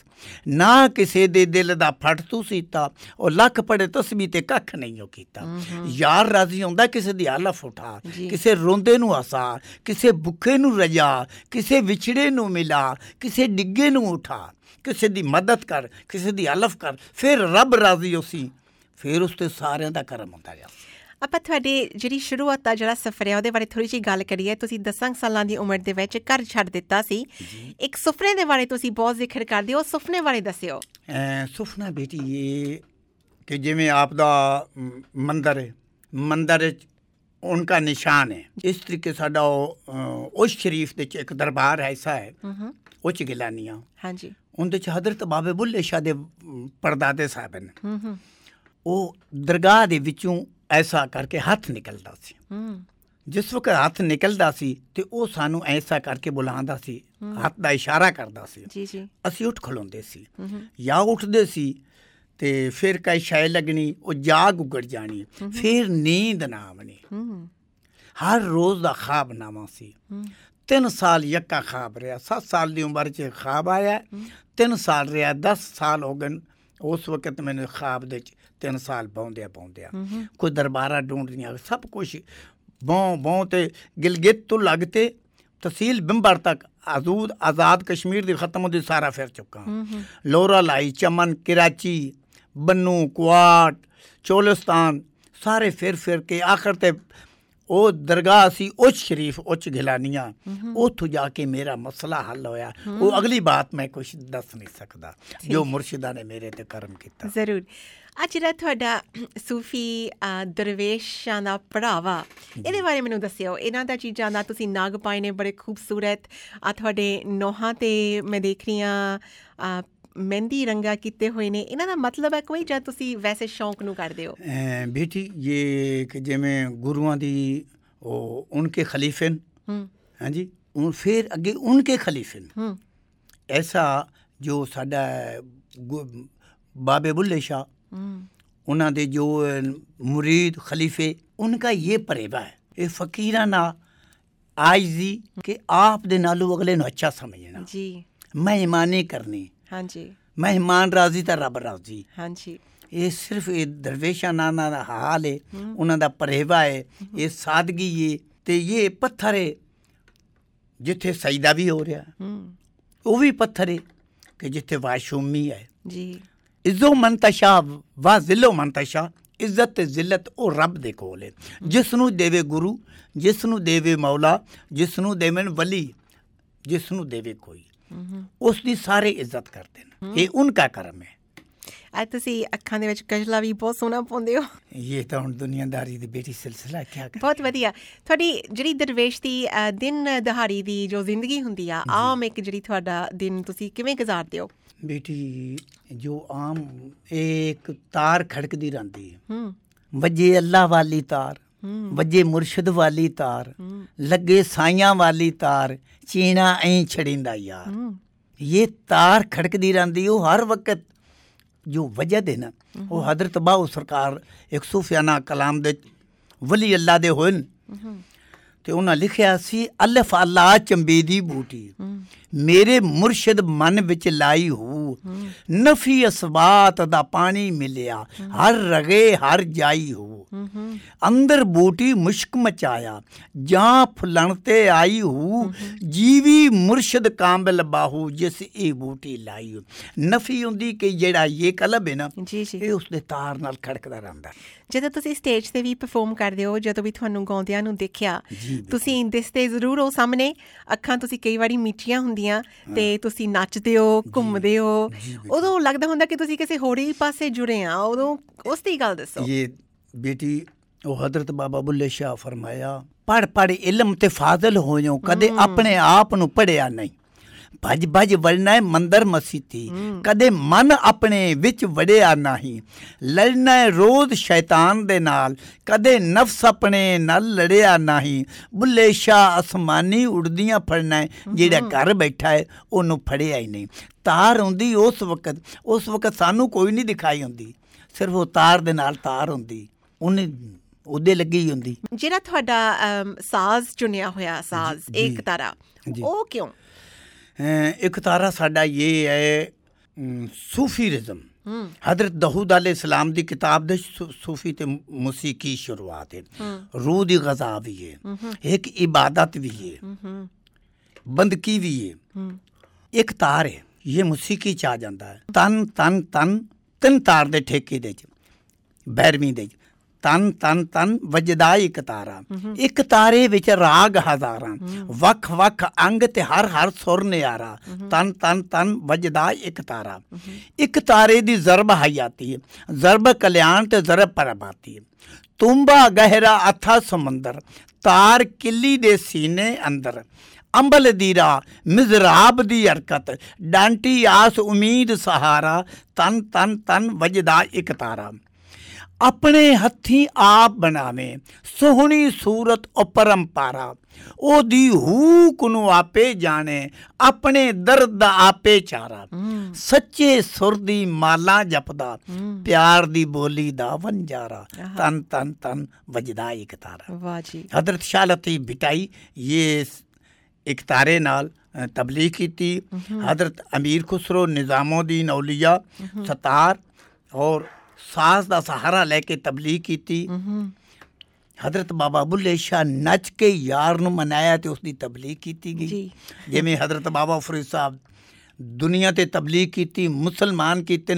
ਨਾ ਕਿਸੇ ਦੇ ਦਿਲ ਦਾ ਫਟ ਤੂੰ ਸੀਤਾ। ਉਹ ਲੱਖ ਪੜੇ ਤਸਬੀਹ ਤੇ ਕੱਖ ਨਹੀਂ ਉਹ ਕੀਤਾ। ਯਾਰ ਰਾਜ਼ੀ ਹੁੰਦਾ ਕਿਸੇ ਦੀ ਹਾਲਫ ਉਠਾ ਕਿਸੇ ਰੋਂਦੇ ਨੂੰ ਹਸਾ। ਕਿਸੇ ਭੁੱਖੇ ਨੂੰ ਰਜਾ। ਕਿਸੇ ਵਿਛੜੇ ਨੂੰ ਮਿਲਾ। ਕਿਸੇ ਡਿੱਗੇ ਨੂੰ ਉਠਾ। ਕਿਸੇ ਦੀ ਮਦਦ ਕਰ। ਕਿਸੇ ਦੀ ਹਲਫ ਕਰ। ਫਿਰ ਰੱਬ ਰਾਜ਼ੀ ਉਸੀ ਫਿਰ ਉਸ ਤੇ ਸਾਰਿਆਂ ਦਾ ਕਰਮ ਹੁੰਦਾ ਜਾ ਆਪਾਂ ਤੁਹਾਡੇ ਜਿਹੜੀ ਸ਼ੁਰੂਆਤ ਦਾ ਜਿਹੜਾ ਸਫ਼ਰ ਹੈ ਉਹਦੇ ਬਾਰੇ ਥੋੜੀ ਜਿਹੀ ਗੱਲ ਕਰੀਏ। ਤੁਸੀਂ 10 ਸਾਲਾਂ ਦੀ ਉਮਰ ਦੇ ਵਿੱਚ ਘਰ ਛੱਡ ਦਿੱਤਾ ਸੀ। ਇੱਕ ਸੁਪਨੇ ਦੇ ਬਾਰੇ ਤੁਸੀਂ ਬਹੁਤ ਜ਼ਿਕਰ ਕਰਦੇ ਹੋ। ਸੁਪਨੇ ਬਾਰੇ ਦੱਸਿਓ। ਸੁਫਨਾ ਬੇਟੀ ਇਹ ਕਿ ਜਿਵੇਂ ਆਪ ਦਾ ਮੰਦਰ ਹੈ। ਮੰਦਰ ਵਿੱਚ ਉਨ੍ਹਾਂ ਨਿਸ਼ਾਨ ਹੈ। ਇਸ ਤਰੀਕੇ ਸਾਡਾ ਉਹ, ਅਹ, ਉਸ ਸ਼ਰੀਫ ਦੇ ਚ ਇੱਕ ਦਰਬਾਰ ਐਸਾ ਹੈ। ਹੂੰ ਉਹ ਚ ਗਿਲਾਨੀਆਂ। ਹਾਂਜੀ। ਉਹਦੇ ਚ ਹਜ਼ਰਤ ਬਾਬੇ ਬੁੱਲੇ ਸ਼ਾਹ ਦੇ ਪਰਦਾਦੇ ਸਾਹਿਬ ਨੇ ਹੂੰ ਹੂੰ। ਉਹ ਦਰਗਾਹ ਦੇ ਵਿੱਚੋਂ ਐਸਾ ਕਰਕੇ ਹੱਥ ਨਿਕਲਦਾ ਸੀ। ਹੂੰ। ਜਿਸ ਵਕਤ ਹੱਥ ਨਿਕਲਦਾ ਸੀ ਤੇ ਉਹ ਸਾਨੂੰ ਐਸਾ ਕਰਕੇ ਬੁਲਾਉਂਦਾ ਸੀ ਹੱਥ ਦਾ ਇਸ਼ਾਰਾ ਕਰਦਾ ਸੀ। ਜੀ ਜੀ। ਅਸੀਂ ਉੱਠ ਖਲੋਂਦੇ ਸੀ। ਜਾਂ ਉੱਠਦੇ ਸੀ ਤੇ ਫਿਰ ਕਈ ਸ਼ੈ ਲੱਗਣੀ ਉਹ ਜਾਗ ਉਗੜ ਜਾਣੀ ਫਿਰ ਨੀਂਦ ਨਾ ਆਵਣੀ। ਹੂੰ। ਹਰ ਰੋਜ਼ ਦਾ ਖਾਬ ਨਾਮਾ ਸੀ। ਤਿੰਨ ਸਾਲ ਯੱਕਾ ਖਾਬ ਰਿਹਾ 7 ਸਾਲ ਦੀ ਉਮਰ 'ਚ ਖਾਬ ਆਇਆ ਤਿੰਨ ਸਾਲ ਰਿਹਾ 10 ਸਾਲ ਹੋ ਗਏ ਉਸ ਵਕਤ ਮੈਨੂੰ ਖਾਬ ਦੇ 'ਚ ਤਿੰਨ ਸਾਲ ਪਾਉਂਦਿਆ ਪਾਉਂਦਿਆ ਕੋਈ ਦਰਬਾਰਾ ਢੂੰਡਦੀਆਂ ਸਭ ਕੁਝ ਬੋਂ ਬੋਂ ਤੇ ਗਿਲਗਿਤ ਤੋਂ ਲੱਗਤੇ ਤਹਿਸੀਲ ਬਿੰਬਰ ਤੱਕ ਆਜ਼ੂਦ ਆਜ਼ਾਦ ਕਸ਼ਮੀਰ ਦੀ ਖਤਮ ਹੁੰਦੀ ਸਾਰਾ ਫਿਰ ਚੁੱਕਾ। ਲੋਰਾ ਲਾਈ ਚਮਨ ਕਰਾਚੀ ਬੰਨੂ ਕੁਆਟ ਚੋਲਿਸਤਾਨ ਸਾਰੇ ਫਿਰ ਫਿਰ ਕੇ ਆਖਰ ਤੇ ਉਹ ਦਰਗਾਹ ਸੀ ਉੱਚ ਸ਼ਰੀਫ ਉੱਚ ਗਿਲਾਨੀਆਂ। ਉੱਥੋਂ ਜਾ ਕੇ ਮੇਰਾ ਮਸਲਾ ਹੱਲ ਹੋਇਆ। ਉਹ ਅਗਲੀ ਬਾਤ ਮੈਂ ਕੁਝ ਦੱਸ ਨਹੀਂ ਸਕਦਾ ਜੋ ਮੁਰਸ਼ਿਦਾ ਨੇ ਮੇਰੇ ਤੇ ਕਰਮ ਕੀਤਾ। ਜ਼ਰੂਰ। ਆ ਜਿਹੜਾ ਤੁਹਾਡਾ ਸੂਫੀ ਦਰਵੇਸ਼ਾਂ ਦਾ ਪੜਾਵਾ ਇਹਦੇ ਬਾਰੇ ਮੈਨੂੰ ਦੱਸਿਓ। ਇਹਨਾਂ ਦਾ ਚੀਜ਼ਾਂ ਦਾ ਤੁਸੀਂ ਨਾਗ ਪਾਏ ਨੇ ਬੜੇ ਖੂਬਸੂਰਤ। ਆ ਤੁਹਾਡੇ ਨੋਹਾਂ ਤੇ ਮੈਂ ਦੇਖ ਰਹੀ ਅ, ਮਹਿੰਦੀ ਰੰਗਾ ਕੀਤੇ ਹੋਏ ਨੇ। ਇਹਨਾਂ ਦਾ ਮਤਲਬ ਹੈ ਕੋਈ ਜਾਂ ਤੁਸੀਂ ਵੈਸੇ ਸ਼ੌਂਕ ਨੂੰ ਕਰਦੇ ਹੋ? ਬੇਟੀ ਇਹ ਕਿ ਜਿਵੇਂ ਗੁਰੂਆਂ ਦੀ ਉਹ ਉਨਕੇ ਖਲੀਫੇ ਨੇ ਹੂੰ। ਹਾਂਜੀ ਉਹ ਫਿਰ ਅੱਗੇ ਉਨਕੇ ਖਲੀਫੇ ਨੇ ਹੂੰ। ਐਸਾ ਜੋ ਸਾਡਾ ਬਾਬੇ ਬੁੱਲੇ ਸ਼ਾਹ ਉਹਨਾਂ ਦੇ ਜੋ ਮੁਰੀਦ ਖਲੀਫੇ ਉਨਕਾ ਇਹ ਪਰੇਵਾ ਹੈ। ਇਹ ਫਕੀਰਾਂ ਨਾਲ ਆਇਜ਼ੀ ਕਿ ਆਪ ਦੇ ਨਾਲੋਂ ਅਗਲੇ ਨੂੰ ਅੱਛਾ ਸਮਝਣਾ। ਜੀ। ਮਹਿਮਾਨੀ ਕਰਨੀ। ਹਾਂਜੀ। ਮਹਿਮਾਨ ਰਾਜ਼ੀ ਤਾਂ ਰੱਬ ਰਾਜ਼ੀ। ਹਾਂਜੀ। ਇਹ ਸਿਰਫ ਇਹ ਦਰਵੇਸ਼ਾਂ ਨਾਨਾ ਦਾ ਹਾਲ ਹੈ। ਉਹਨਾਂ ਦਾ ਪਰੇਵਾ ਹੈ। ਇਹ ਸਾਦਗੀ ਹੈ ਤੇ ਇਹ ਪੱਥਰ ਹੈ ਜਿੱਥੇ ਸਜਦਾ ਵੀ ਹੋ ਰਿਹਾ। ਉਹ ਵੀ ਪੱਥਰ ਹੈ ਕਿ ਜਿੱਥੇ ਵਾਸ਼ੂਮੀ ਹੈ। ਜੀ। ਇਜ਼ੋ ਮੰਤਸ਼ਾ ਵਾ ਜ਼ਿਲੋ ਮੰਤਸ਼ਾ ਇੱਜ਼ਤ ਤੇ ਜ਼ਿਲਤ ਉਹ ਰੱਬ ਦੇ ਕੋਲ ਹੈ ਜਿਸ ਨੂੰ ਦੇਵੇ ਗੁਰੂ ਜਿਸ ਨੂੰ ਦੇਵੇ ਮੌਲਾ ਜਿਸ ਨੂੰ ਦੇਵਨ ਵਲੀ ਜਿਸ ਨੂੰ ਦੇਵੇ ਕੋਈ। ਉਸ ਦੀ ਸਾਰੇ ਇੱਜ਼ਤ ਕਰਦੇ ਨੇ। ਇਹ ਉਨਕਾ ਕਰਮ ਹੈ। ਅੱਜ ਤੁਸੀਂ ਅੱਖਾਂ ਦੇ ਵਿੱਚ ਕਜਲਾ ਵੀ ਬਹੁਤ ਸੋਹਣਾ ਪਾਉਂਦੇ ਹੋ। ਇਹ ਤਾਂ ਹੁਣ ਦੁਨੀਆਦਾਰੀ ਦੀ ਬੇਟੀ ਸਿਲਸਿਲਾ ਕੀ ਕਰ ਬਹੁਤ ਵਧੀਆ। ਤੁਹਾਡੀ ਜਿਹੜੀ ਦਰਵੇਸ਼ ਦੀ ਦਿਨ ਦਿਹਾੜੀ ਦੀ ਜੋ ਜ਼ਿੰਦਗੀ ਹੁੰਦੀ ਆ ਆਮ ਇੱਕ ਜਿਹੜੀ ਤੁਹਾਡਾ ਦਿਨ ਤੁਸੀਂ ਕਿਵੇਂ ਗੁਜ਼ਾਰਦੇ ਹੋ? ਬੇਟੀ ਜੋ ਆਮ ਇੱਕ ਤਾਰ ਖੜਕਦੀ ਰਹਿੰਦੀ ਹੈ। ਹੂੰ। ਵੱਜੇ ਅੱਲਾ ਵਾਲੀ ਤਾਰ ਵੱਜੇ ਮੁਰਸ਼ਿਦ ਵਾਲੀ ਤਾਰ ਲੱਗੇ ਸਾਈਆਂ ਵਾਲੀ ਤਾਰ ਚੀਣਾ ਐਂ ਛੜਿੰਦਾ ਯਾਰ। ਹੂੰ। ਇਹ ਤਾਰ ਖੜਕਦੀ ਰਹਿੰਦੀ ਉਹ ਹਰ ਵਕਤ ਜੋ ਵਜ੍ਹਾ ਦੇ ਨਾ ਉਹ ਹਜ਼ਰਤ ਬਾਉ ਸਰਕਾਰ ਇੱਕ ਸੂਫੀਆਨਾ ਕਲਾਮ ਦੇ ਵਲੀ ਅੱਲਾ ਦੇ ਨੇ। ਤੇ ਉਹਨਾਂ ਲਿਖਿਆ ਸੀ ਅਲਫ ਅੱਲਾ ਚੰਬੀ ਦੀ ਬੂਟੀ। ਮੇਰੇ ਮੁਰਸ਼ਿਦ ਮਨ ਵਿੱਚ ਲਾਈ ਹੋ। ਨਫੀ ਅਸਬਾਤ ਦਾ ਪਾਣੀ ਮਿਲਿਆ। ਹਰ ਰਗੇ ਹਰ ਜਾਈ ਹੋ। ਅੰਦਰ ਬੂਟੀ ਮੁਸ਼ਕ ਮਚਾਇਆ। ਜਾਂ ਫੁੱਲਣ ਤੇ ਆਈ ਹੋ। ਜੀਵੀ ਮੁਰਸ਼ਿਦ ਕਾਮਿਲ ਬਾਹੂ ਜਿਸ ਇਹ ਬੂਟੀ ਲਾਈ ਨਫੀ ਹੁੰਦੀ ਕਿ ਜਿਹੜਾ ਇਹ ਕਲਬ ਹੈ ਨਾ ਇਹ ਉਸ ਦੇ ਤਾਰ ਨਾਲ ਖੜਕਦਾ ਰਹਿੰਦਾ ਜਦੋਂ ਤੁਸੀਂ ਸਟੇਜ ਤੇ ਵੀ ਪਰਫਾਰਮ ਕਰਦੇ ਹੋ ਜਦੋਂ ਵੀ ਤੁਹਾਨੂੰ ਗਾਉਂਦਿਆਂ ਨੂੰ ਦੇਖਿਆ। ਤੁਸੀਂ ਦਿਸਦੇ ਜ਼ਰੂਰ ਹੋ ਸਾਹਮਣੇ। ਅੱਖਾਂ ਤੁਸੀਂ ਕਈ ਵਾਰੀ ਮੀਚੀਆਂ ਹੁੰਦੀਆਂ ਦੀਆਂ ਤੇ ਤੁਸੀਂ ਨੱਚਦੇ ਹੋ ਘੁੰਮਦੇ ਹੋ। ਉਦੋਂ ਲੱਗਦਾ ਹੁੰਦਾ ਕਿ ਤੁਸੀਂ ਕਿਸੇ ਹੋਰ ਹੀ ਪਾਸੇ ਜੁੜੇ ਆ ਉਦੋਂ ਉਸ ਦੀ ਗੱਲ ਦੱਸੋ। ਇਹ ਬੇਟੀ ਉਹ حضرت ਬਾਬਾ ਬੁੱਲੇ ਸ਼ਾਹ ਫਰਮਾਇਆ ਪੜ ਪੜ ਇਲਮ ਤੇ ਫਾਜ਼ਲ ਹੋ ਜਾਓ ਕਦੇ ਆਪਣੇ ਆਪ ਨੂੰ ਪੜਿਆ ਨਹੀਂ। ਭਜ ਭਜ ਹੈ ਮੰਦਰ ਮਸੀਤੀ। ਕਦੇ ਮਨ ਆਪਣੇ ਵਿੱਚ ਵੜਿਆ ਨਹੀਂ। ਲੜਨਾ ਰੋਜ਼ ਸ਼ੈਤਾਨ ਦੇ ਨਾਲ। ਕਦੇ ਨਫਸ ਆਪਣੇ ਨਾਲ ਲੜਿਆ ਨਹੀਂ। ਬੁੱਲੇ ਸ਼ਾਹ ਅਸਮਾਨੀ ਉੜਦੀਆਂ ਫੜਨਾ ਜਿਹੜਾ ਘਰ ਬੈਠਾ ਹੈ ਉਹਨੂੰ ਫੜਿਆ ਹੀ ਨਹੀਂ। ਤਾਰ ਹੁੰਦੀ ਉਸ ਵਕਤ। ਉਸ ਵਕਤ ਸਾਨੂੰ ਕੋਈ ਨਹੀਂ ਦਿਖਾਈ ਹੁੰਦੀ। ਸਿਰਫ ਉਹ ਤਾਰ ਦੇ ਨਾਲ ਤਾਰ ਹੁੰਦੀ। ਉਹਨੇ ਉਹਦੇ ਲੱਗੀ ਹੁੰਦੀ। ਜਿਹੜਾ ਤੁਹਾਡਾ ਸਾਜ਼ ਚੁਣਿਆ ਹੋਇਆ ਸਾਜ਼ ਇੱਕ ਤਾਰਾ ਜੀ। ਉਹ ਕਿਉਂ? ਇੱਕ ਤਾਰਾ ਸਾਡਾ ਇਹ ਹੈ ਸੂਫੀਜ਼ਮ ਹਜ਼ਰਤ ਦਹੂਦ ਅਲੈਹ ਸਲਾਮ ਦੀ ਕਿਤਾਬ ਦੇ ਸੂਫੀ ਤੇ ਮੂਸੀਕੀ ਸ਼ੁਰੂਆਤ ਹੈ। ਰੂਹ ਦੀ ਗਜ਼ਾ ਵੀ ਹੈ। ਇੱਕ ਇਬਾਦਤ ਵੀ ਹੈ। ਬੰਦਗੀ ਵੀ ਹੈ। ਇੱਕ ਤਾਰ ਹੈ। ਇਹ ਮੂਸੀਕੀ ਚ ਆ ਜਾਂਦਾ ਹੈ। ਤਨ ਤਨ ਤਨ ਤਿੰਨ ਤਾਰ ਦੇ ਠੇਕੇ ਦੇ ਚ। ਬੈਰਵੀਂ ਦੇ ਚ। ਤਨ ਤਨ ਤਨ ਵਜਦਾ ਇੱਕ ਤਾਰਾ। ਇੱਕ ਤਾਰੇ ਵਿੱਚ ਰਾਗ ਹਜ਼ਾਰਾਂ। ਵੱਖ ਵੱਖ ਅੰਗ ਤੇ ਹਰ ਹਰ ਸੁਰ ਨਿਆਰਾ। ਤਨ ਤਨ ਤਨ ਵਜਦਾ ਇੱਕ ਤਾਰਾ। ਇੱਕ ਤਾਰੇ ਦੀ ਜ਼ਰਬ ਹਯਾਤੀ। ਹੈ ਜ਼ਰਬ ਕਲਿਆਣ ਤੇ ਜ਼ਰਬ ਪਰਬਾਤੀ ਹੈ ਤੁੰਬਾ ਗਹਿਰਾ ਅਥਾ ਸਮੁੰਦਰ। ਤਾਰ ਕਿੱਲੀ ਦੇ ਸੀਨੇ ਅੰਦਰ। ਅੰਬਲ ਦੀ ਰਾ ਮਿਜ਼ਰਾਬ ਦੀ ਹਰਕਤ। ਡਾਂਟੀ ਆਸ ਉਮੀਦ ਸਹਾਰਾ। ਤਨ ਤਨ ਤਨ ਵਜਦਾ ਇੱਕ ਤਾਰਾ। ਆਪਣੇ ਹੱਥੀ ਆਪ ਬਣਾਵੇਂ ਸੋਹਣੀ ਸੂਰਤ ਉਪਰੰਪਾਰਾ ਉਹਦੀ ਹੂਕ ਨੂੰ ਆਪੇ ਜਾਣੇ ਆਪਣੇ ਦਰਦ ਆਪੇ ਚਾਰਾ। ਸੱਚੇ ਸੁਰ ਦੀ ਮਾਲਾ ਜਪਦਾ ਪਿਆਰ ਦੀ ਬੋਲੀ ਦਾ ਵੰਜਾਰਾ। ਤਨ ਤਨ ਤਨ ਵਜਦਾ ਇੱਕ ਤਾਰਾ। ਵਾਹ ਜੀ। ਹਜ਼ਰਤ ਸ਼ਾਹ ਲਤੀਫ ਬਿਟਾਈ ਇਹ ਇੱਕ ਤਾਰੇ ਨਾਲ ਤਬਲੀਗ ਕੀਤੀ। ਹਜ਼ਰਤ ਅਮੀਰ ਖੁਸਰੋ ਨਿਜ਼ਾਮਉਦੀਨ ਔਲੀਆ ਸਤਾਰ और ਸਾਜ਼ ਦਾ ਸਹਾਰਾ ਲੈ ਕੇ ਤਬਲੀਗ ਕੀਤੀ। ਹਜ਼ਰਤ ਬਾਬਾ ਬੁੱਲੇ ਸ਼ਾਹ ਨੱਚ ਕੇ ਯਾਰ ਨੂੰ ਮਨਾਇਆ ਤੇ ਉਸ ਦੀ ਤਬਲੀਗ ਕੀਤੀ ਗਈ। ਜਿਵੇਂ ਹਜ਼ਰਤ ਬਾਬਾ ਫਰੀਦ ਸਾਹਿਬ ਦੁਨੀਆ ਤੇ ਤਬਲੀਗ ਕੀਤੀ ਮੁਸਲਮਾਨ ਕੀਤੇ।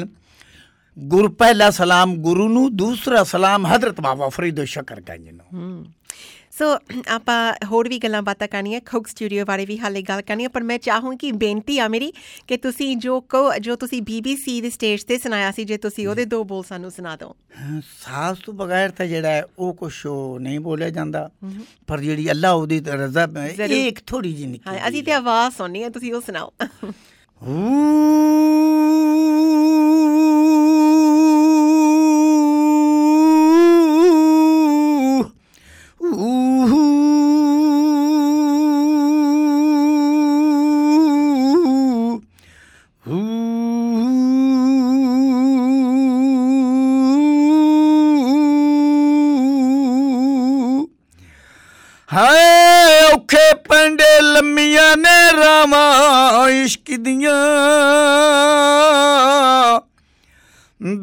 ਗੁਰੂ ਪਹਿਲਾ ਸਲਾਮ ਗੁਰੂ ਨੂੰ ਦੂਸਰਾ ਸਲਾਮ ਹਜ਼ਰਤ ਬਾਬਾ ਫਰੀਦ ਸ਼ਕਰ ਗੰਜ ਨੂੰ। ਸੋ ਆਪਾਂ ਹੋਰ ਵੀ ਗੱਲਾਂ ਬਾਤਾਂ ਕਰਨੀਆਂ ਖੋਕ ਸਟੂਡੀਓ ਬਾਰੇ ਵੀ ਹਾਲੇ ਗੱਲ ਕਰਨੀ ਹੈ ਪਰ ਮੈਂ ਚਾਹੂੰਗੀ ਬੇਨਤੀ ਆ ਮੇਰੀ ਕਿ ਤੁਸੀਂ ਜੋ ਕਹੋ ਜੋ ਤੁਸੀਂ BBC ਦੇ ਸਟੇਜ ਤੇ ਸੁਣਾਇਆ ਸੀ ਜੇ ਤੁਸੀਂ ਉਹਦੇ ਦੋ ਬੋਲ ਸਾਨੂੰ ਸੁਣਾ ਦਿਓ। ਹਾਂ, ਸਾਜ਼ ਤੋਂ ਬਗੈਰ ਤਾਂ ਜਿਹੜਾ ਹੈ ਉਹ ਕੁਛ ਉਹ ਨਹੀਂ ਬੋਲਿਆ ਜਾਂਦਾ। ਪਰ ਜਿਹੜੀ ਅੱਲਾ ਉਹਦੀ ਰਜ਼ਾ ਹੈ। ਇਹ ਇੱਕ ਥੋੜੀ ਜਿਹੀ ਨਿੱਕੀ ਹਾਂ ਅਸੀਂ ਤੇ ਆਵਾਜ਼ ਸੁਣਨੀ ਹੈ ਤੁਸੀਂ ਉਹ ਸੁਣਾਓ। ਹਾਏ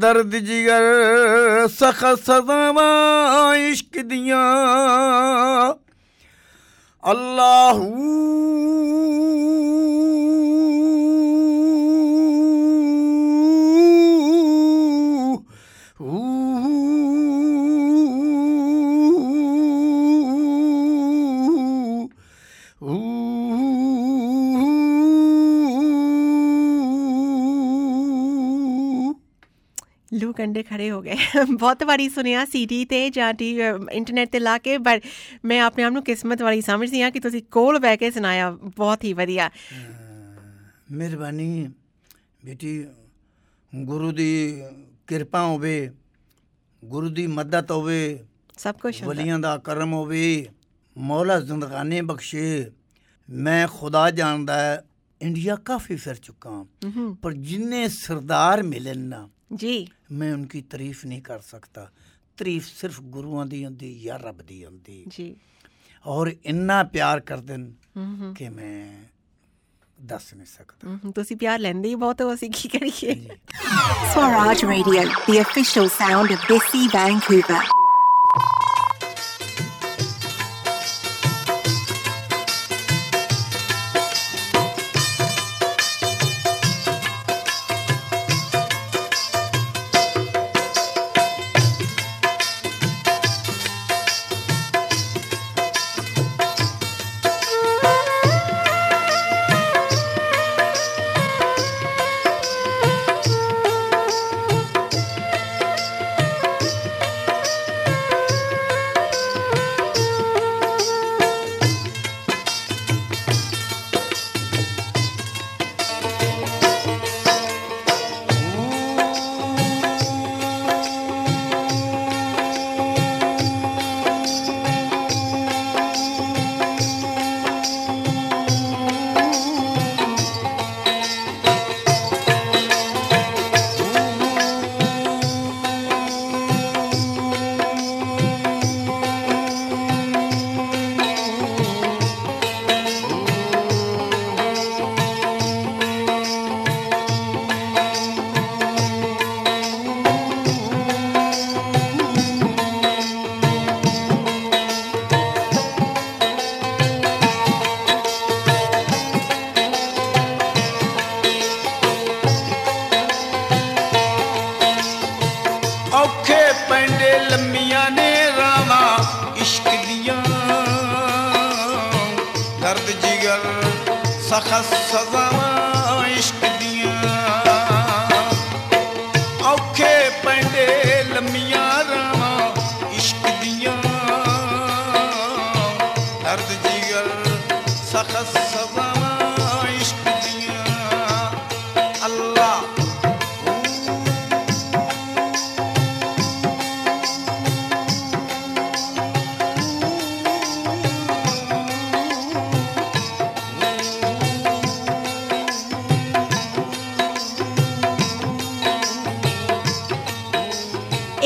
ਦਰਦ ਜਿਗਰ ਸਖ ਸਦਾਵਾਂ ਇਸ਼ਕ ਦੀਆਂ। ਅੱਲਾਹੂ ਲੂ ਕੰਡੇ ਖੜੇ ਹੋ ਗਏ। ਬਹੁਤ ਵਾਰੀ ਸੁਣਿਆ ਸੀਡੀ ਤੇ ਜਾਂ ਟੀ ਇੰਟਰਨੈਟ ਤੇ ਲਾ ਕੇ ਪਰ ਮੈਂ ਆਪਣੇ ਆਪ ਨੂੰ ਕਿਸਮਤ ਵਾਲੀ ਸਮਝਦੀ ਹਾਂ ਕਿ ਤੁਸੀਂ ਕੋਲ ਬਹਿ ਕੇ ਸੁਣਾਇਆ। ਬਹੁਤ ਹੀ ਵਧੀਆ। ਮਿਹਰਬਾਨੀ ਬੇਟੀ। ਗੁਰੂ ਦੀ ਕਿਰਪਾ ਹੋਵੇ ਗੁਰੂ ਦੀ ਮਦਦ ਹੋਵੇ ਸਭ ਕੁਝ ਵਲੀਆਂ ਦਾ ਕਰਮ ਹੋਵੇ ਮੌਲਾ ਜ਼ਿੰਦਗਾਨੀ ਬਖਸ਼ੇ। ਮੈਂ ਖੁਦਾ ਜਾਣਦਾ ਇੰਡੀਆ ਕਾਫੀ ਫਿਰ ਚੁੱਕਾ। ਪਰ ਜਿੰਨੇ ਸਰਦਾਰ ਮਿਲਨ ਨਾ ਜੀ। ਮੈਂ ਉਨकी ਤਾਰੀਫ ਨਹੀਂ ਕਰ ਸਕਦਾ। ਤਾਰੀਫ ਸਿਰਫ ਗੁਰੂਆਂ ਦੀ ਹੁੰਦੀ ਜਾਂ ਰੱਬ ਦੀ ਹੁੰਦੀ। ਜੀ। ਔਰ ਇੰਨਾ ਪਿਆਰ ਕਰਦੇ ਨੇ ਕਿ ਮੈਂ ਦੱਸ ਨਹੀਂ ਸਕਦਾ। ਤੁਸੀਂ ਪਿਆਰ ਲੈਂਦੇ ਹੀ ਬਹੁਤ ਹੋ ਅਸੀਂ ਕੀ ਕਰੀਏ? Swaraj Radio, the official sound of Bissy Vancouver.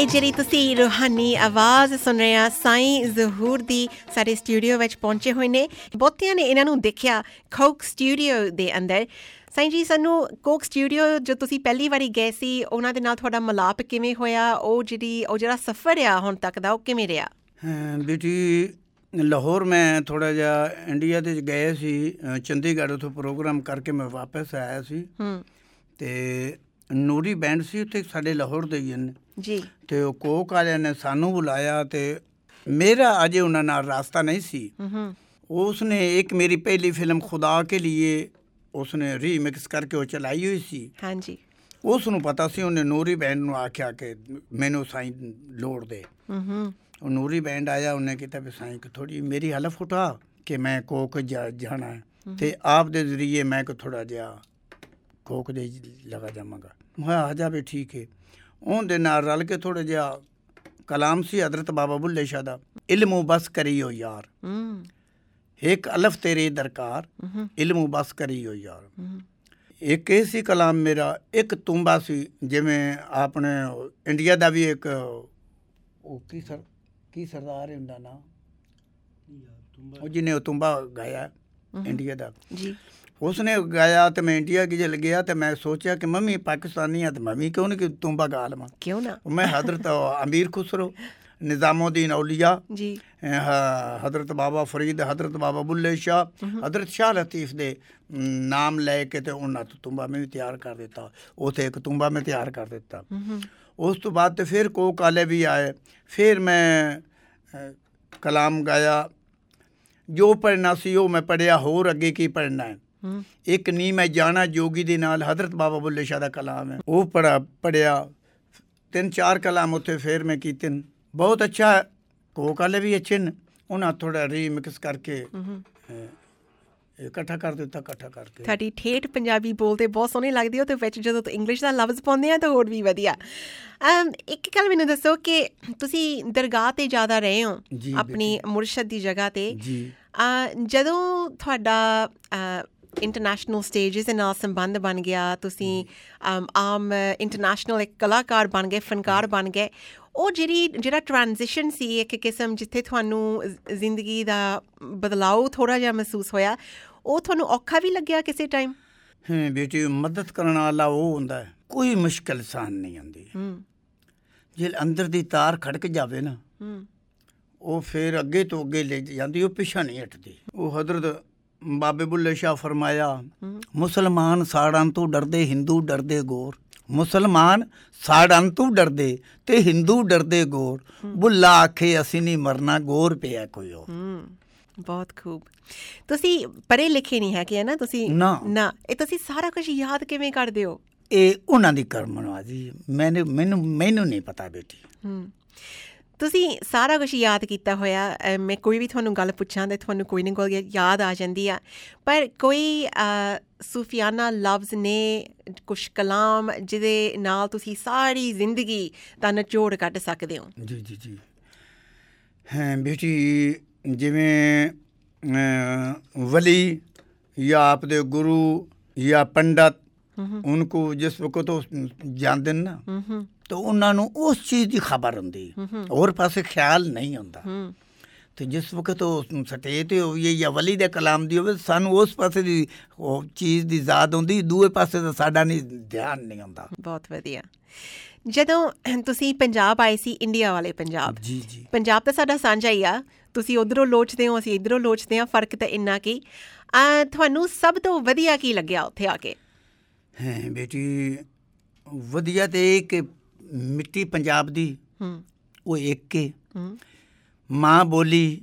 ਇਹ ਜਿਹੜੀ ਤੁਸੀਂ ਰੂਹਾਨੀ ਆਵਾਜ਼ ਸੁਣ ਰਹੇ ਆ ਸਾਈਂ ਜ਼ਹੂਰ ਦੀ ਸਾਡੇ ਸਟੂਡੀਓ ਵਿੱਚ ਪਹੁੰਚੇ ਹੋਏ ਨੇ। ਬਹੁਤਿਆਂ ਨੇ ਇਹਨਾਂ ਨੂੰ ਦੇਖਿਆ ਕੋਕ ਸਟੂਡੀਓ ਦੇ ਅੰਦਰ। ਸਾਈਂ ਜੀ ਸਾਨੂੰ ਕੋਕ ਸਟੂਡੀਓ ਜੋ ਤੁਸੀਂ ਪਹਿਲੀ ਵਾਰੀ ਗਏ ਸੀ ਉਹਨਾਂ ਦੇ ਨਾਲ ਤੁਹਾਡਾ ਮਲਾਪ ਕਿਵੇਂ ਹੋਇਆ? ਉਹ ਜਿਹੜੀ ਉਹ ਜਿਹੜਾ ਸਫ਼ਰ ਆ ਹੁਣ ਤੱਕ ਦਾ ਉਹ ਕਿਵੇਂ ਰਿਹਾ? ਹਾਂ, ਬੇਟੀ ਲਾਹੌਰ ਮੈਂ ਥੋੜਾ ਜਿਹਾ ਇੰਡੀਆ ਦੇ ਗਏ ਸੀ ਚੰਡੀਗੜ੍ਹ ਉਥੋਂ ਪ੍ਰੋਗਰਾਮ ਕਰਕੇ ਮੈਂ ਵਾਪਸ ਆਇਆ ਸੀ। ਹੂੰ। ਤੇ ਨੂਰੀ ਬੈਂਡ ਸੀ ਉੱਥੇ ਸਾਡੇ ਲਾਹੌਰ ਦੇ ਹੀ ਨੇ ਜੀ। ਤੇ ਉਹ ਕੋਕ ਵਾਲਿਆਂ ਨੇ ਸਾਨੂੰ ਬੁਲਾਇਆ ਤੇ ਮੇਰਾ ਅਜੇ ਉਹਨਾਂ ਨਾਲ ਰਾਸਤਾ ਨਹੀਂ ਸੀ। ਹੂੰ ਉਸਨੇ ਇੱਕ ਮੇਰੀ ਪਹਿਲੀ ਫਿਲਮ ਖੁਦਾ ਕੇ ਲਈ ਉਸਨੇ ਰੀਮਿਕਸ ਕਰਕੇ ਉਹ ਚਲਾਈ ਹੋਈ ਸੀ। ਹਾਂਜੀ। ਉਸ ਨੂੰ ਪਤਾ ਸੀ ਉਹਨੇ ਨੂਰੀ ਬੈਂਡ ਨੂੰ ਆਖਿਆ ਕਿ ਮੈਨੂੰ ਸਾਈਂ ਲੋੜ ਦੇ। ਹੂੰ ਹੂੰ। ਉਹ ਨੂਰੀ ਬੈਂਡ ਆਇਆ ਉਹਨੇ ਕੀਤਾ ਵੀ ਸਾਈਂ ਕਿ ਥੋੜੀ ਮੇਰੀ ਹਲਫ ਉਠਾ ਕਿ ਮੈਂ ਕੋਕ ਜਾਣਾ ਤੇ ਆਪ ਦੇ ਜ਼ਰੀਏ ਮੈਂ ਕੋ ਥੋੜਾ ਜਿਹਾ ਕੋਕ ਦੇ ਲਗਾ ਜਾਵਾਂਗਾ। ਮੈਂ ਆ ਜਾਵੇ ਠੀਕ ਹੈ ਉਹਦੇ ਨਾਲ ਰਲ ਕੇ ਥੋੜਾ ਜਿਹਾ ਕਲਾਮ ਸੀ ਹਜ਼ਰਤ ਬਾਬਾ ਬੁੱਲੇ ਸ਼ਾਹ ਦਾ। ਇਲਮੂ ਬਸ ਕਰੀਓ ਯਾਰ। ਇੱਕ ਅਲਫ ਤੇਰੇ ਦਰਕਾਰ ਇਲਮੂ ਬਸ ਕਰੀਓ ਯਾਰ। ਇੱਕ ਇਹ ਸੀ ਕਲਾਮ ਮੇਰਾ ਇੱਕ ਤੁੰਬਾ ਸੀ ਜਿਵੇਂ ਆਪਣੇ ਇੰਡੀਆ ਦਾ ਵੀ ਇੱਕ ਉਹ ਕੀ ਸਰ ਕੀ ਸਰਦਾਰ ਹੈ ਹੁੰਦਾ ਨਾ? ਉਹ ਜਿਹਨੇ ਉਹ ਤੁੰਬਾ ਗਾਇਆ ਇੰਡੀਆ ਦਾ। ਜੀ। ਉਸਨੇ ਗਾਇਆ ਤੇ ਮੈਂ ਇੰਡੀਆ ਕੀ ਜਲ ਗਿਆ ਤੇ ਮੈਂ ਸੋਚਿਆ ਕਿ ਮੰਮੀ ਪਾਕਿਸਤਾਨੀ ਆ ਤੇ ਮੰਮੀ ਕਿਉਂ ਨਹੀਂ ਕਿ ਤੂੰ ਬਗਾ ਲਵਾਂ ਕਿਉਂ ਨਾ? ਮੈਂ ਹਜ਼ਰਤ ਅਮੀਰ ਖੁਸਰੋ ਨਿਜ਼ਾਮਉਦੀਨ ਔਲੀਆ ਜੀ। ਹਜ਼ਰਤ ਬਾਬਾ ਫਰੀਦ ਹਜ਼ਰਤ ਬਾਬਾ ਬੁੱਲੇ ਸ਼ਾ ਹਜ਼ਰਤ ਸ਼ਾਹ ਲਤੀਫ ਦੇ ਨਾਮ ਲੈ ਕੇ ਤੇ ਉਹਨਾਂ ਤੋਂ ਤੁੰਬਾ ਮੈਂ ਵੀ ਤਿਆਰ ਕਰ ਦਿੱਤਾ। ਉਥੇ ਇੱਕ ਤੁੰਬਾ ਮੈਂ ਤਿਆਰ ਕਰ ਦਿੱਤਾ। ਉਸ ਤੋਂ ਬਾਅਦ ਤੇ ਫਿਰ ਕੋ ਕਾਲੇ ਵੀ ਆਏ। ਫਿਰ ਮੈਂ ਕਲਾਮ ਗਾਇਆ। ਜੋ ਪੜਨਾ ਸੀ ਉਹ ਮੈਂ ਪੜਿਆ ਹੋਰ ਅੱਗੇ ਕੀ ਪੜਨਾ ਹੈ? ਇੱਕ ਨੀ ਮੈਂ ਜਾਣਾ ਜੋਗੀ ਦੇ ਨਾਲ ਹਜ਼ਰਤ ਬਾਬਾ ਬੁੱਲੇ ਸ਼ਾਹ ਦਾ ਕਲਾਮ ਹੈ। ਉਹ ਪੜਾ ਪੜਿਆ ਤਿੰਨ ਚਾਰ ਕਲਾਮ ਉੱਥੇ ਫਿਰ ਮੈਂ ਕੀਤੇ। ਬਹੁਤ ਅੱਛਾ ਹੈ। ਕੋਕ ਵਾਲੇ ਵੀ ਅੱਛੇ ਨੇ। ਉਹਨਾਂ ਥੋੜਾ ਰੀਮਿਕਸ ਕਰਕੇ ਇਕੱਠਾ ਕਰ ਦਿੱਤਾ ਇਕੱਠਾ ਕਰਕੇ। ਤੁਹਾਡੀ ਠੇਠ ਪੰਜਾਬੀ ਬੋਲਦੇ ਬਹੁਤ ਸੋਹਣੀ ਲੱਗਦੀ ਹੋ ਤੇ ਵਿੱਚ ਜਦੋਂ ਤੁਸੀਂ ਇੰਗਲਿਸ਼ ਦਾ ਲਫ਼ਜ਼ ਪਾਉਂਦੇ ਆ ਤਾਂ ਹੋਰ ਵੀ ਵਧੀਆ। ਅਮ ਇੱਕ ਗੱਲ ਮੈਨੂੰ ਦੱਸੋ ਕਿ ਤੁਸੀਂ ਦਰਗਾਹ ਤੇ ਜ਼ਿਆਦਾ ਰਹੇ ਹੋ ਆਪਣੀ ਮੁਰਸ਼ਦ ਦੀ ਜਗ੍ਹਾ ਤੇ। ਜੀ। ਜਦੋਂ ਤੁਹਾਡਾ ਇੰਟਰਨੈਸ਼ਨਲ ਸਟੇजेस ਦੇ ਨਾਲ ਸੰਬੰਧ ਬਣ ਗਿਆ ਤੁਸੀਂ ਆਮ ਇੰਟਰਨੈਸ਼ਨਲ ਇੱਕ ਕਲਾਕਾਰ ਬਣ ਗਏ ਫਨਕਾਰ ਬਣ ਗਏ। ਉਹ ਜਿਹੜੀ ਜਿਹੜਾ ਟ੍ਰਾਂਜੀਸ਼ਨ ਸੀ ਇੱਕ ਕਿਸਮ ਜਿੱਥੇ ਤੁਹਾਨੂੰ ਜ਼ਿੰਦਗੀ ਦਾ ਬਦਲਾਅ ਥੋੜਾ ਜਿਹਾ ਮਹਿਸੂਸ ਹੋਇਆ ਉਹ ਤੁਹਾਨੂੰ ਔਖਾ ਵੀ ਲੱਗਿਆ ਕਿਸੇ ਟਾਈਮ ਹਾਂ ਬੇਟੀ ਮਦਦ ਕਰਨ ਵਾਲਾ ਉਹ ਹੁੰਦਾ ਹੈ ਕੋਈ ਮੁਸ਼ਕਲ ਸਾਨ ਨਹੀਂ ਆਉਂਦੀ। ਹੂੰ। ਜੇ ਅੰਦਰ ਦੀ ਤਾਰ ਖੜਕ ਜਾਵੇ ਨਾ ਹੂੰ। ਉਹ ਫਿਰ ਅੱਗੇ ਤੋਂ ਅੱਗੇ ਲੈ ਜਾਂਦੀ ਉਹ ਪਿੱਛਾ ਨਹੀਂ ਹਟਦੀ। ਉਹ ਹਜ਼ਰਤ ਬਾਬੇ ਬੁੱਲੇ ਸ਼ਾਹ ਫਰਮਾਇਆ ਮੁਸਲਮਾਨ ਸਾੜਾਂ ਤੋਂ ਡਰਦੇ ਹਿੰਦੂ ਡਰਦੇ ਗੋਰ। ਮੁਸਲਮਾਨ ਸਾੜਾਂ ਤੋਂ ਡਰਦੇ ਤੇ ਹਿੰਦੂ ਡਰਦੇ ਗੋਰ। ਬੁੱਲਾ ਆਖੇ ਅਸੀਂ ਨਹੀਂ ਮਰਨਾ ਗੋਰ ਪਿਆ ਕੋਈ ਹੋਰ। ਹੂੰ ਬਹੁਤ ਖੂਬ। ਤੁਸੀਂ ਪੜ੍ਹੇ ਲਿਖੇ ਨਹੀਂ ਹੈ ਕਿ ਹੈ ਨਾ। ਤੁਸੀਂ ਨਾ। ਇਹ ਤੁਸੀਂ ਸਾਰਾ ਕੁਝ ਯਾਦ ਕਿਵੇਂ ਕਰਦੇ ਹੋ? ਇਹ ਉਹਨਾਂ ਦੀ ਕਰਮਨਵਾਜ਼ੀ। ਮੈਨੂੰ ਮੈਨੂੰ ਮੈਨੂੰ ਨਹੀਂ ਪਤਾ ਬੇਟੀ। ਹੂੰ। ਤੁਸੀਂ ਸਾਰਾ ਕੁਝ ਯਾਦ ਕੀਤਾ ਹੋਇਆ ਮੈਂ ਕੋਈ ਵੀ ਤੁਹਾਨੂੰ ਗੱਲ ਪੁੱਛਾਂ ਤੇ ਤੁਹਾਨੂੰ ਕੋਈ ਨਾ ਕੋਈ ਯਾਦ ਆ ਜਾਂਦੀ ਆ। ਪਰ ਕੋਈ ਸੂਫੀਆਨਾ ਲਫ਼ਜ਼ ਨੇ ਕੁਝ ਕਲਾਮ ਜਿਹਦੇ ਨਾਲ ਤੁਸੀਂ ਸਾਰੀ ਜ਼ਿੰਦਗੀ ਦਾ ਨਿਚੋੜ ਕੱਢ ਸਕਦੇ ਹੋ? ਜੀ ਜੀ ਜੀ। ਹਾਂ ਬੇਟੀ ਜਿਵੇਂ ਵਲੀ ਜਾਂ ਆਪਦੇ ਗੁਰੂ ਜਾਂ ਪੰਡਤ ਉनको ਜਿਸ ਵਕਤ ਉਹ ਜਾਂਦੇ ਨੇ ਨਾ ਹੂੰ ਹੂੰ। ਤਾਂ ਉਹਨਾਂ ਨੂੰ ਉਸ ਚੀਜ਼ ਦੀ ਖਬਰ ਹੁੰਦੀ। ਹੋਰ ਪਾਸੇ ਖਿਆਲ ਨਹੀਂ ਹੁੰਦਾ। ਤੇ ਜਿਸ ਵਕਤ ਉਹ ਸਟੇਜ ਤੇ ਹੋਈਏ ਜਾਂ ਵਲੀ ਦੇ ਕਲਾਮ ਦੀ ਹੋਵੇ ਸਾਨੂੰ ਉਸ ਪਾਸੇ ਦੀ ਉਹ ਚੀਜ਼ ਦੀ ਯਾਦ ਹੁੰਦੀ ਦੂਏ ਪਾਸੇ ਦਾ ਸਾਡਾ ਨਹੀਂ ਧਿਆਨ ਨਹੀਂ ਹੁੰਦਾ। ਬਹੁਤ ਵਧੀਆ। ਜਦੋਂ ਤੁਸੀਂ ਪੰਜਾਬ ਆਏ ਸੀ ਇੰਡੀਆ ਵਾਲੇ ਪੰਜਾਬ ਜੀ ਜੀ। ਪੰਜਾਬ ਤਾਂ ਸਾਡਾ ਸਾਂਝਾ ਹੀ ਆ। ਤੁਸੀਂ ਉਧਰੋਂ ਲੋਚਦੇ ਹੋ ਅਸੀਂ ਇਧਰੋਂ ਲੋਚਦੇ ਆ ਫ਼ਰਕ ਤਾਂ ਇੰਨਾ ਕੀ। ਆ ਤੁਹਾਨੂੰ ਸਭ ਤੋਂ ਵਧੀਆ ਕੀ ਲੱਗਿਆ ਉੱਥੇ ਆ ਕੇ? ਹੈ ਬੇਟੀ ਵਧੀਆ ਤੇ ਇਹ ਕਿ ਮਿੱਟੀ ਪੰਜਾਬ ਦੀ ਹੂੰ। ਉਹ ਇੱਕ ਕੇ ਹੂੰ। ਮਾਂ ਬੋਲੀ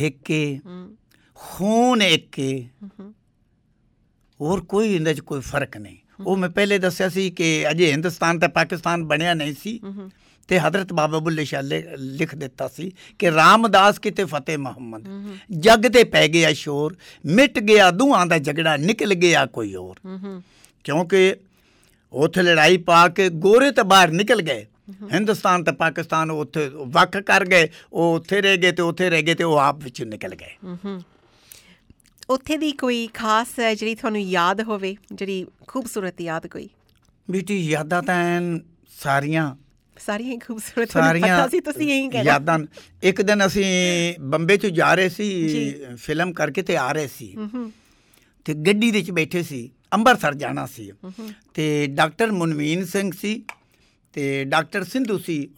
ਹਿੱਕੇ। ਖੂਨ ਏਕੇ। ਹੋਰ ਕੋਈ ਇਹਦੇ ਚ ਕੋਈ ਫ਼ਰਕ ਨਹੀਂ। ਉਹ ਮੈਂ ਪਹਿਲੇ ਦੱਸਿਆ ਸੀ ਕਿ ਅਜੇ ਹਿੰਦੁਸਤਾਨ ਤੇ ਪਾਕਿਸਤਾਨ ਬਣਿਆ ਨਹੀਂ ਸੀ। ਤੇ ਹਜ਼ਰਤ ਬਾਬਾ ਬੁੱਲੇ ਸ਼ਾਹ ਲਿਖ ਦਿੱਤਾ ਸੀ ਕਿ ਰਾਮਦਾਸ ਕਿਤੇ ਫਤਿਹ ਮੁਹੰਮਦ। ਜੱਗ ਤੇ ਪੈ ਗਿਆ ਸ਼ੋਰ ਮਿਟ ਗਿਆ ਦੂਆਂ ਦਾ ਝਗੜਾ ਨਿਕਲ ਗਿਆ ਕੋਈ ਹੋਰ। ਕਿਉਂਕਿ ਉੱਥੇ ਲੜਾਈ ਪਾ ਕੇ ਗੋਰੇ ਤਾਂ ਬਾਹਰ ਨਿਕਲ ਗਏ। ਹਿੰਦੁਸਤਾਨ ਤੇ ਪਾਕਿਸਤਾਨ ਉੱਥੇ ਵੱਖ ਕਰ ਗਏ ਉਹ ਉੱਥੇ ਰਹਿ ਗਏ ਤੇ ਉੱਥੇ ਰਹਿ ਗਏ ਤੇ ਉਹ ਆਪ ਵਿੱਚ ਨਿਕਲ ਗਏ। ਉੱਥੇ ਦੀ ਕੋਈ ਖਾਸ ਜਿਹੜੀ ਤੁਹਾਨੂੰ ਯਾਦ ਹੋਵੇ ਜਿਹੜੀ ਖੂਬਸੂਰਤ ਯਾਦ ਕੋਈ? ਬੀਟੀ ਯਾਦਾਂ ਤਾਂ ਸਾਰੀਆਂ। ਸਾਰੀਆਂ ਹੀ ਖੂਬਸੂਰਤ ਸਾਰੀਆਂ ਪਤਾ ਸੀ ਤੁਸੀਂ ਇਹੀ ਕਹਿਣਾ ਯਾਦਾਂ। ਇੱਕ ਦਿਨ ਅਸੀਂ ਬੰਬੇ ਚ ਜਾ ਰਹੇ ਸੀ। ਫਿਲਮ ਕਰਕੇ ਤੇ ਆ ਰਹੇ ਸੀ। ਤੇ ਗੱਡੀ ਦੇ ਵਿੱਚ ਬੈਠੇ ਸੀ। ਅੰਮ੍ਰਿਤਸਰ ਜਾਣਾ ਸੀ। ਤੇ ਡਾਕਟਰ ਮਨਵੀਨ ਸਿੰਘ ਸੀ ਤੇ ਡਾਕਟਰ ਸਿੰਧੂ ਸੀ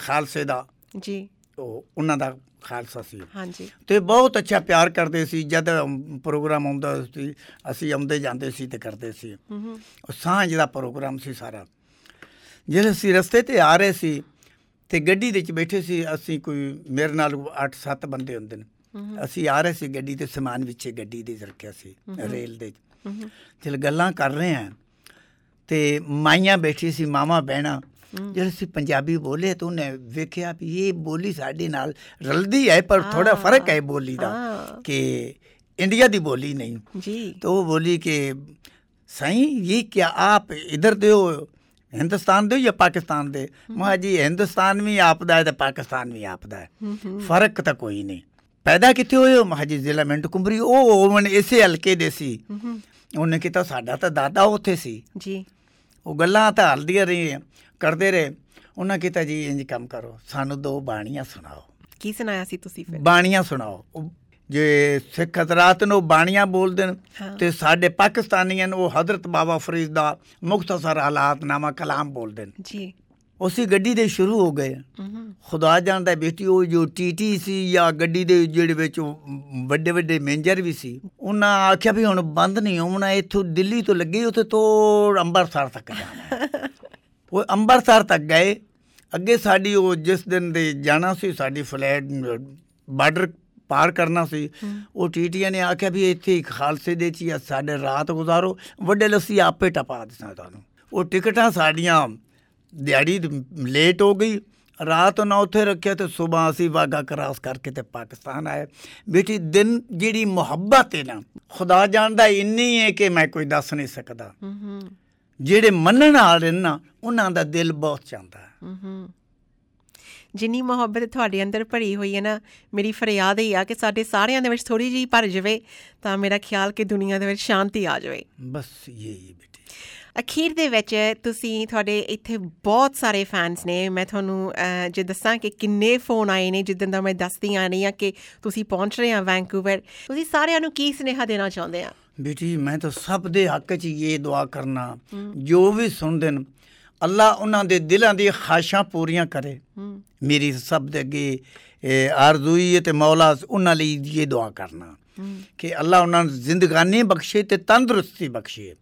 ਖਾਲਸੇ ਦਾ। ਜੀ। ਉਹ ਉਹਨਾਂ ਦਾ ਖਾਲਸਾ ਸੀ। ਹਾਂਜੀ। ਤੇ ਬਹੁਤ ਅੱਛਾ ਪਿਆਰ ਕਰਦੇ ਸੀ ਜਦ ਪ੍ਰੋਗਰਾਮ ਆਉਂਦਾ ਸੀ ਅਸੀਂ ਆਉਂਦੇ ਜਾਂਦੇ ਸੀ ਤੇ ਕਰਦੇ ਸੀ। ਉਹ ਸਾਂਝ ਦਾ ਪ੍ਰੋਗਰਾਮ ਸੀ ਸਾਰਾ। ਜਦੋਂ ਅਸੀਂ ਰਸਤੇ ਤੇ ਆ ਰਹੇ ਸੀ ਤੇ ਗੱਡੀ ਦੇ ਵਿੱਚ ਬੈਠੇ ਸੀ ਅਸੀਂ ਕੋਈ ਮੇਰੇ ਨਾਲ 8-7 ਬੰਦੇ ਹੁੰਦੇ ਨੇ। ਅਸੀਂ ਆ ਰਹੇ ਸੀ ਗੱਡੀ ਤੇ ਸਮਾਨ ਵਿੱਚੇ ਗੱਡੀ ਦੇ ਰੱਖਿਆ ਸੀ ਰੇਲ ਦੇ ਤੇ ਗੱਲਾਂ ਕਰ ਰਹੇ ਆ ਤੇ ਮਾਈਆਂ ਬੈਠੀ ਸੀ ਮਾਮਾ ਬਹਿਣਾ। ਜਿਹੜੇ ਸੀ ਪੰਜਾਬੀ ਬੋਲੇ ਤਾਂ ਉਹਨੇ ਵੇਖਿਆ ਵੀ ਇਹ ਬੋਲੀ ਸਾਡੇ ਨਾਲ ਰਲਦੀ ਹੈ ਪਰ ਥੋੜਾ ਫ਼ਰਕ ਹੈ ਬੋਲੀ ਦਾ ਕਿ ਇੰਡੀਆ ਦੀ ਬੋਲੀ ਨਹੀਂ। ਜੀ। ਤਾਂ ਉਹ ਬੋਲੀ ਕਿ ਸਹੀ ਇਹ ਕੀ ਆਪ ਇਧਰ ਦੇ ਹੋ? ਹਿੰਦੁਸਤਾਨ ਦੇ ਜਾਂ ਪਾਕਿਸਤਾਨ ਦੇ? ਮਾ ਜੀ ਹਿੰਦੁਸਤਾਨ ਵੀ ਆਪਦਾ ਹੈ ਤੇ ਪਾਕਿਸਤਾਨ ਵੀ ਆਪਦਾ ਹੈ। ਫ਼ਰਕ ਤਾਂ ਕੋਈ ਨਹੀਂ। ਪੈਦਾ ਕਿੱਥੇ ਹੋਏ ਹੋ? ਮਹਾਜੀ ਜ਼ਿਲ੍ਹਾ ਮਿੰਟ ਕੁੰਬਰੀ ਉਹ ਓਵਨ ਇਸੇ ਹਲਕੇ ਦੇ ਸੀ। ਉਹਨੇ ਕੀਤਾ ਸਾਡਾ ਤਾਂ ਦਾਦਾ ਉੱਥੇ ਸੀ। जी ਉਹ ਗੱਲਾਂ ਤਾਂ ਹਲਦੀਆਂ ਰਹੀਆਂ ਕਰਦੇ ਰਹੇ। ਉਹਨਾਂ ਕੀਤਾ ਜੀ ਇੰਜ ਕੰਮ ਕਰੋ ਸਾਨੂੰ ਦੋ ਬਾਣੀਆਂ ਸੁਣਾਓ। ਕੀ ਸੁਣਾਇਆ ਸੀ ਤੁਸੀਂ ਫਿਰ? ਬਾਣੀਆਂ ਸੁਣਾਓ। ਜੇ ਸਿੱਖ ਹਜ਼ਰਾਤ ਨੂੰ ਬਾਣੀਆਂ ਬੋਲਦੇ। ਤੇ ਸਾਡੇ ਪਾਕਿਸਤਾਨੀਆਂ ਨੂੰ ਉਹ ਹਜ਼ਰਤ ਬਾਬਾ ਫਰੀਦ ਦਾ ਮੁਖਤਸਰ ਹਾਲਾਤ ਨਾਮਾ ਕਲਾਮ ਬੋਲਦੇ ਜੀ। ਉਸੇ ਗੱਡੀ ਦੇ ਸ਼ੁਰੂ ਹੋ ਗਏ। ਖੁਦਾ ਜਾਣਦਾ ਬੇਟੀ ਉਹ ਜੋ ਟੀਟੀ ਸੀ ਜਾਂ ਗੱਡੀ ਦੇ ਜਿਹੜੇ ਵਿੱਚ ਵੱਡੇ ਵੱਡੇ ਮੈਨੇਜਰ ਵੀ ਸੀ ਉਹਨਾਂ ਆਖਿਆ ਵੀ ਹੁਣ ਬੰਦ ਨਹੀਂ ਹੋਣਾ ਇੱਥੋਂ ਦਿੱਲੀ ਤੋਂ ਲੱਗੇ ਉੱਥੇ ਤੋਂ ਅੰਮ੍ਰਿਤਸਰ ਤੱਕ ਜਾਣਾ। ਉਹ ਅੰਮ੍ਰਿਤਸਰ ਤੱਕ ਗਏ। ਅੱਗੇ ਸਾਡੀ ਉਹ ਜਿਸ ਦਿਨ ਦੇ ਜਾਣਾ ਸੀ ਸਾਡੀ ਫਲੈਟ ਬਾਰਡਰ ਪਾਰ ਕਰਨਾ ਸੀ ਉਹ ਟੀਟੀਆਂ ਨੇ ਆਖਿਆ ਵੀ ਇੱਥੇ ਹੀ ਖਾਲਸੇ ਦੇ ਚ ਸਾਡੇ ਰਾਤ ਗੁਜ਼ਾਰੋ। ਵੱਡੇ ਲੱਸੀ ਆਪੇ ਟਪਾ ਦੇਣਾ ਤੁਹਾਨੂੰ। ਉਹ ਟਿਕਟਾਂ ਸਾਡੀਆਂ ਦਿਹਾੜੀ ਲੇਟ ਹੋ ਗਈ। ਰਾਤ ਨਾ ਉੱਥੇ ਰੱਖਿਆ ਤੇ ਸਵੇਰ ਅਸੀਂ ਵਾਗਾ ਕਰਾਸ ਕਰਕੇ ਤੇ ਪਾਕਿਸਤਾਨ ਆਏ। ਬੇਟੀ ਦਿਨ ਜਿਹੜੀ ਮੁਹੱਬਤ ਹੈ ਨਾ ਖੁਦਾ ਜਾਣਦਾ ਇੰਨੀ ਹੈ ਕਿ ਮੈਂ ਕੋਈ ਦੱਸ ਨਹੀਂ ਸਕਦਾ। ਹੂੰ ਜਿਹੜੇ ਮੰਨਣ ਵਾਲੇ ਨੇ ਉਹਨਾਂ ਦਾ ਦਿਲ ਬਹੁਤ ਚਾਹੁੰਦਾ ਹੈ। ਹੂੰ ਜਿੰਨੀ ਮੁਹੱਬਤ ਤੁਹਾਡੇ ਅੰਦਰ ਭਰੀ ਹੋਈ ਹੈ ਨਾ ਮੇਰੀ ਫਰਿਆਦ ਇਹ ਆ ਕਿ ਸਾਡੇ ਸਾਰਿਆਂ ਦੇ ਵਿੱਚ ਥੋੜੀ ਜਿਹੀ ਭਰ ਜਾਵੇ ਤਾਂ ਮੇਰਾ ਖਿਆਲ ਕਿ ਦੁਨੀਆ ਦੇ ਵਿੱਚ ਸ਼ਾਂਤੀ ਆ ਜਾਵੇ। ਬਸ ਇਹ ਹੀ ਬੇਟੀ। ਅਖੀਰ ਦੇ ਵਿੱਚ ਤੁਸੀਂ ਤੁਹਾਡੇ ਇੱਥੇ ਬਹੁਤ ਸਾਰੇ ਫੈਨਸ ਨੇ। ਮੈਂ ਤੁਹਾਨੂੰ ਜੇ ਦੱਸਾਂ ਕਿ ਕਿੰਨੇ ਫੋਨ ਆਏ ਨੇ ਜਿੱਦਾਂ ਦਾ ਮੈਂ ਦੱਸਦੀ ਆ ਰਹੀ ਆ ਕਿ ਤੁਸੀਂ ਪਹੁੰਚ ਰਹੇ ਆ ਵੈਂਕੂਵਰ ਤੁਸੀਂ ਸਾਰਿਆਂ ਨੂੰ ਕੀ ਸੁਨੇਹਾ ਦੇਣਾ ਚਾਹੁੰਦੇ ਆ? ਬੇਟੀ ਮੈਂ ਤਾਂ ਸਭ ਦੇ ਹੱਕ 'ਚ ਇਹ ਦੁਆ ਕਰਨਾ। ਜੋ ਵੀ ਸੁਣਦੇ ਨੇ ਅੱਲਾ ਉਹਨਾਂ ਦੇ ਦਿਲਾਂ ਦੀ ਖਾਸ਼ਾਂ ਪੂਰੀਆਂ ਕਰੇ। ਮੇਰੀ ਸਭ ਦੇ ਅੱਗੇ ਇਹ ਆਰਜ਼ੂ ਹੀ ਹੈ ਤੇ ਮੌਲਾ ਉਹਨਾਂ ਲਈ ਇਹ ਦੁਆ ਕਰਨਾ। ਕਿ ਅੱਲਾ ਉਹਨਾਂ ਨੂੰ ਜ਼ਿੰਦਗਾਨੀ ਬਖਸ਼ੇ ਤੇ ਤੰਦਰੁਸਤੀ ਬਖਸ਼ੇ।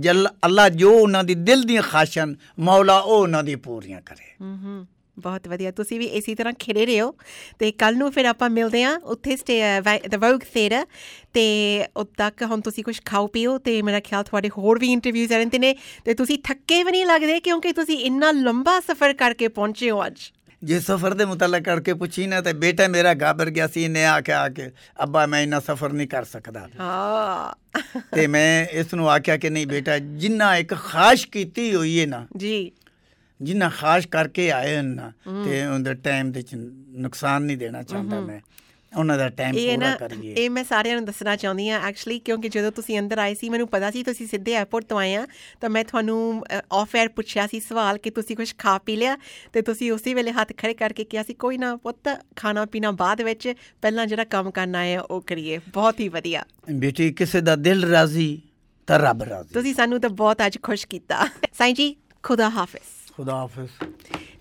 ਜਲ ਅੱਲਾ ਜੋ ਉਹਨਾਂ ਦੀ ਦਿਲ ਦੀਆਂ ਖਾਸ਼ਾਂ ਨੇ, ਮੌਲਾ ਉਹ ਉਹਨਾਂ ਦੀ ਪੂਰੀਆਂ ਕਰੇ। ਹੂੰ ਹੂੰ ਬਹੁਤ ਵਧੀਆ। ਤੁਸੀਂ ਵੀ ਇਸੇ ਤਰ੍ਹਾਂ ਖਿੜੇ ਰਹੋ। ਤੇ ਕੱਲ ਨੂੰ ਫਿਰ ਆਪਾਂ ਮਿਲਦੇ ਆ ਉੱਥੇ ਸਟੇ ਦ ਵੋਗ ਥੀਏਟਰ ਤੇ ਉਦ ਤੱਕ ਹੁਣ ਤੁਸੀਂ ਕੁਝ ਖਾਓ ਪੀਓ ਤੇ ਮੇਰਾ ਖਿਆਲ ਤੁਹਾਡੇ ਹੋਰ ਵੀ ਇੰਟਰਵਿਊਜ਼ ਰਹਿੰਦੇ ਨੇ। ਤੇ ਤੁਸੀਂ ਥੱਕੇ ਵੀ ਨਹੀਂ ਲੱਗਦੇ ਕਿਉਂਕਿ ਤੁਸੀਂ ਇੰਨਾ ਲੰਬਾ ਸਫ਼ਰ ਕਰਕੇ ਪਹੁੰਚੇ ਹੋ ਅੱਜ। ਜੇ ਸਫ਼ਰ ਦੇ ਮੁਤਲਕ ਕਰਕੇ ਪੁੱਛੀ ਨਾ ਤੇ ਬੇਟਾ ਮੇਰਾ ਘਾਬਰ ਗਿਆ ਸੀ ਨੇ ਆਖਿਆ ਕਿ ਅੱਬਾ ਮੈਂ ਇੰਨਾ ਸਫ਼ਰ ਨਹੀਂ ਕਰ ਸਕਦਾ। ਹਾਂ। ਤੇ ਮੈਂ ਇਸ ਨੂੰ ਆਖਿਆ ਕਿ ਨਹੀਂ ਬੇਟਾ ਜਿੰਨਾ ਇੱਕ ਖਾਸ਼ ਕੀਤੀ ਹੋਈ ਹੈ ਨਾ ਜੀ। ਜਿੰਨਾ ਖਾਸ਼ ਕਰਕੇ ਆਏ ਹਨ ਨਾ ਤੇ ਉਹਦੇ ਟਾਈਮ ਦੇ ਚ ਨੁਕਸਾਨ ਨਹੀਂ ਦੇਣਾ ਚਾਹੁੰਦਾ ਮੈਂ। ਉਹਨਾਂ ਦਾ ਟਾਈਮ ਪੂਰਾ ਕਰੀਏ। ਇਹ ਮੈਂ ਸਾਰਿਆਂ ਨੂੰ ਦੱਸਣਾ ਚਾਹੁੰਦੀ ਆ ਐਕਚੁਅਲੀ ਕਿਉਂਕਿ ਜਦੋਂ ਤੁਸੀਂ ਅੰਦਰ ਆਏ ਸੀ ਮੈਨੂੰ ਪਤਾ ਸੀ ਤੁਸੀਂ ਸਿੱਧੇ 에ਅਰਪੋਰਟ ਤੋਂ ਆਏ ਆ ਤਾਂ ਮੈਂ ਤੁਹਾਨੂੰ ਆਫ 에ਅਰ ਪੁੱਛਿਆ ਸੀ ਸਵਾਲ ਕਿ ਤੁਸੀਂ ਕੁਝ ਖਾ ਪੀ ਲਿਆ? ਤੇ ਤੁਸੀਂ ਉਸੇ ਵੇਲੇ ਹੱਥ ਖੜੇ ਕਰਕੇ ਕਿਹਾ ਸੀ ਕੋਈ ਨਾ ਪੁੱਤ ਖਾਣਾ ਪੀਣਾ ਬਾਅਦ ਵਿੱਚ ਪਹਿਲਾਂ ਜਿਹੜਾ ਕੰਮ ਕਰਨਾ ਹੈ ਉਹ ਕਰੀਏ। ਬਹੁਤ ਹੀ ਵਧੀਆ। ਬੇਟੀ ਕਿਸੇ ਦਾ ਦਿਲ ਰਾਜ਼ੀ ਤਾਂ ਰੱਬ ਰਾਜ਼ੀ। ਤੁਸੀਂ ਸਾਨੂੰ ਤਾਂ ਬਹੁਤ ਅੱਜ ਖੁਸ਼ ਕੀਤਾ। ਸਾਈਂ ਜੀ ਖੁਦਾ ਹਾਫਿਜ਼। ਖੁਦਾ ਹਾਫਿਜ਼।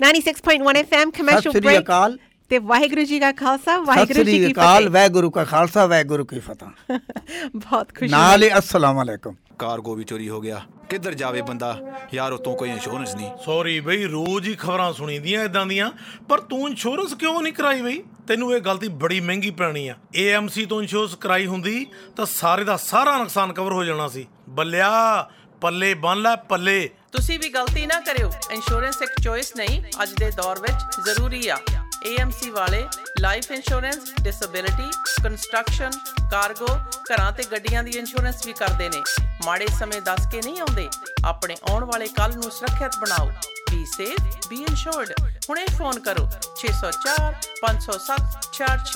96.1 FM ਸਤਿ commercial ਸ੍ਰੀ break ਅਕਾਲ। ਤੇ ਵਾਹਿਗੁਰੂ ਜੀ ਕਾ ਖਾਲਸਾ ਵਾਹਿਗੁਰੂ ਜੀ ਕੀ ਫਤਿਹ। ਵਾਹਿਗੁਰੂ ਕਾ ਖਾਲਸਾ ਵਾਹਿਗੁਰੂ ਕੀ ਫਤਿਹ। ਬਹੁਤ ਖੁਸ਼ੀ ਨਾਲ ਹੀ ਅਸਲਾਮ ਅਲੈਕੁਮ। ਕਾਰਗੋ ਵੀ ਚੋਰੀ ਹੋ ਗਿਆ। ਕਿੱਧਰ ਜਾਵੇ ਬੰਦਾ? ਯਾਰ ਉਤੋਂ ਕੋਈ ਇੰਸ਼ੋਰੈਂਸ ਨਹੀਂ। ਸੌਰੀ ਬਈ ਰੋਜ਼ ਹੀ ਖਬਰਾਂ ਸੁਣੀਦੀਆਂ ਇਦਾਂ ਦੀਆਂ। ਪਰ ਤੂੰ ਇੰਸ਼ੋਰੈਂਸ ਕਿਉਂ ਨਹੀਂ ਕਰਾਈ ਬਈ? ਤੈਨੂੰ ਇਹ ਗਲਤੀ ਬੜੀ ਮਹਿੰਗੀ ਪੈਣੀ ਆ। AMC ਤੋਂ ਇੰਸ਼ੋਰੈਂਸ ਕਰਾਈ ਹੁੰਦੀ ਤਾਂ ਸਾਰੇ ਦਾ ਸਾਰਾ ਨੁਕਸਾਨ ਕਵਰ ਹੋ ਜਾਣਾ ਸੀ। ਬੱਲਿਆ ਪੱਲੇ ਬੰਨ ਲੈ ਪੱਲੇ। ਤੁਸੀਂ ਵੀ ਗਲਤੀ ਨਾ ਕਰਿਓ। ਇੰਸ਼ੋਰੈਂਸ ਇੱਕ ਚੋਇਸ ਨਹੀਂ ਅੱਜ ਦੇ ਦੌਰ ਵਿੱਚ ਜ਼ਰੂਰੀ ਆ। AMC ਵਾਲੇ life insurance disability construction cargo ਘਰਾਂ ਤੇ ਗੱਡੀਆਂ ਦੀ ਇੰਸ਼ੋਰੈਂਸ ਵੀ ਕਰਦੇ ਨੇ। ਮਾੜੇ ਸਮੇਂ ਦੱਸ ਕੇ ਨਹੀਂ ਆਉਂਦੇ। ਆਪਣੇ ਆਉਣ ਵਾਲੇ ਕੱਲ ਨੂੰ ਸੁਰੱਖਿਅਤ ਬਣਾਓ। ਬੀ ਸੇਫ ਬੀ ਇੰਸ਼ੋਰਡ ਹੁਣੇ ਫੋਨ ਕਰੋ। 604 507 44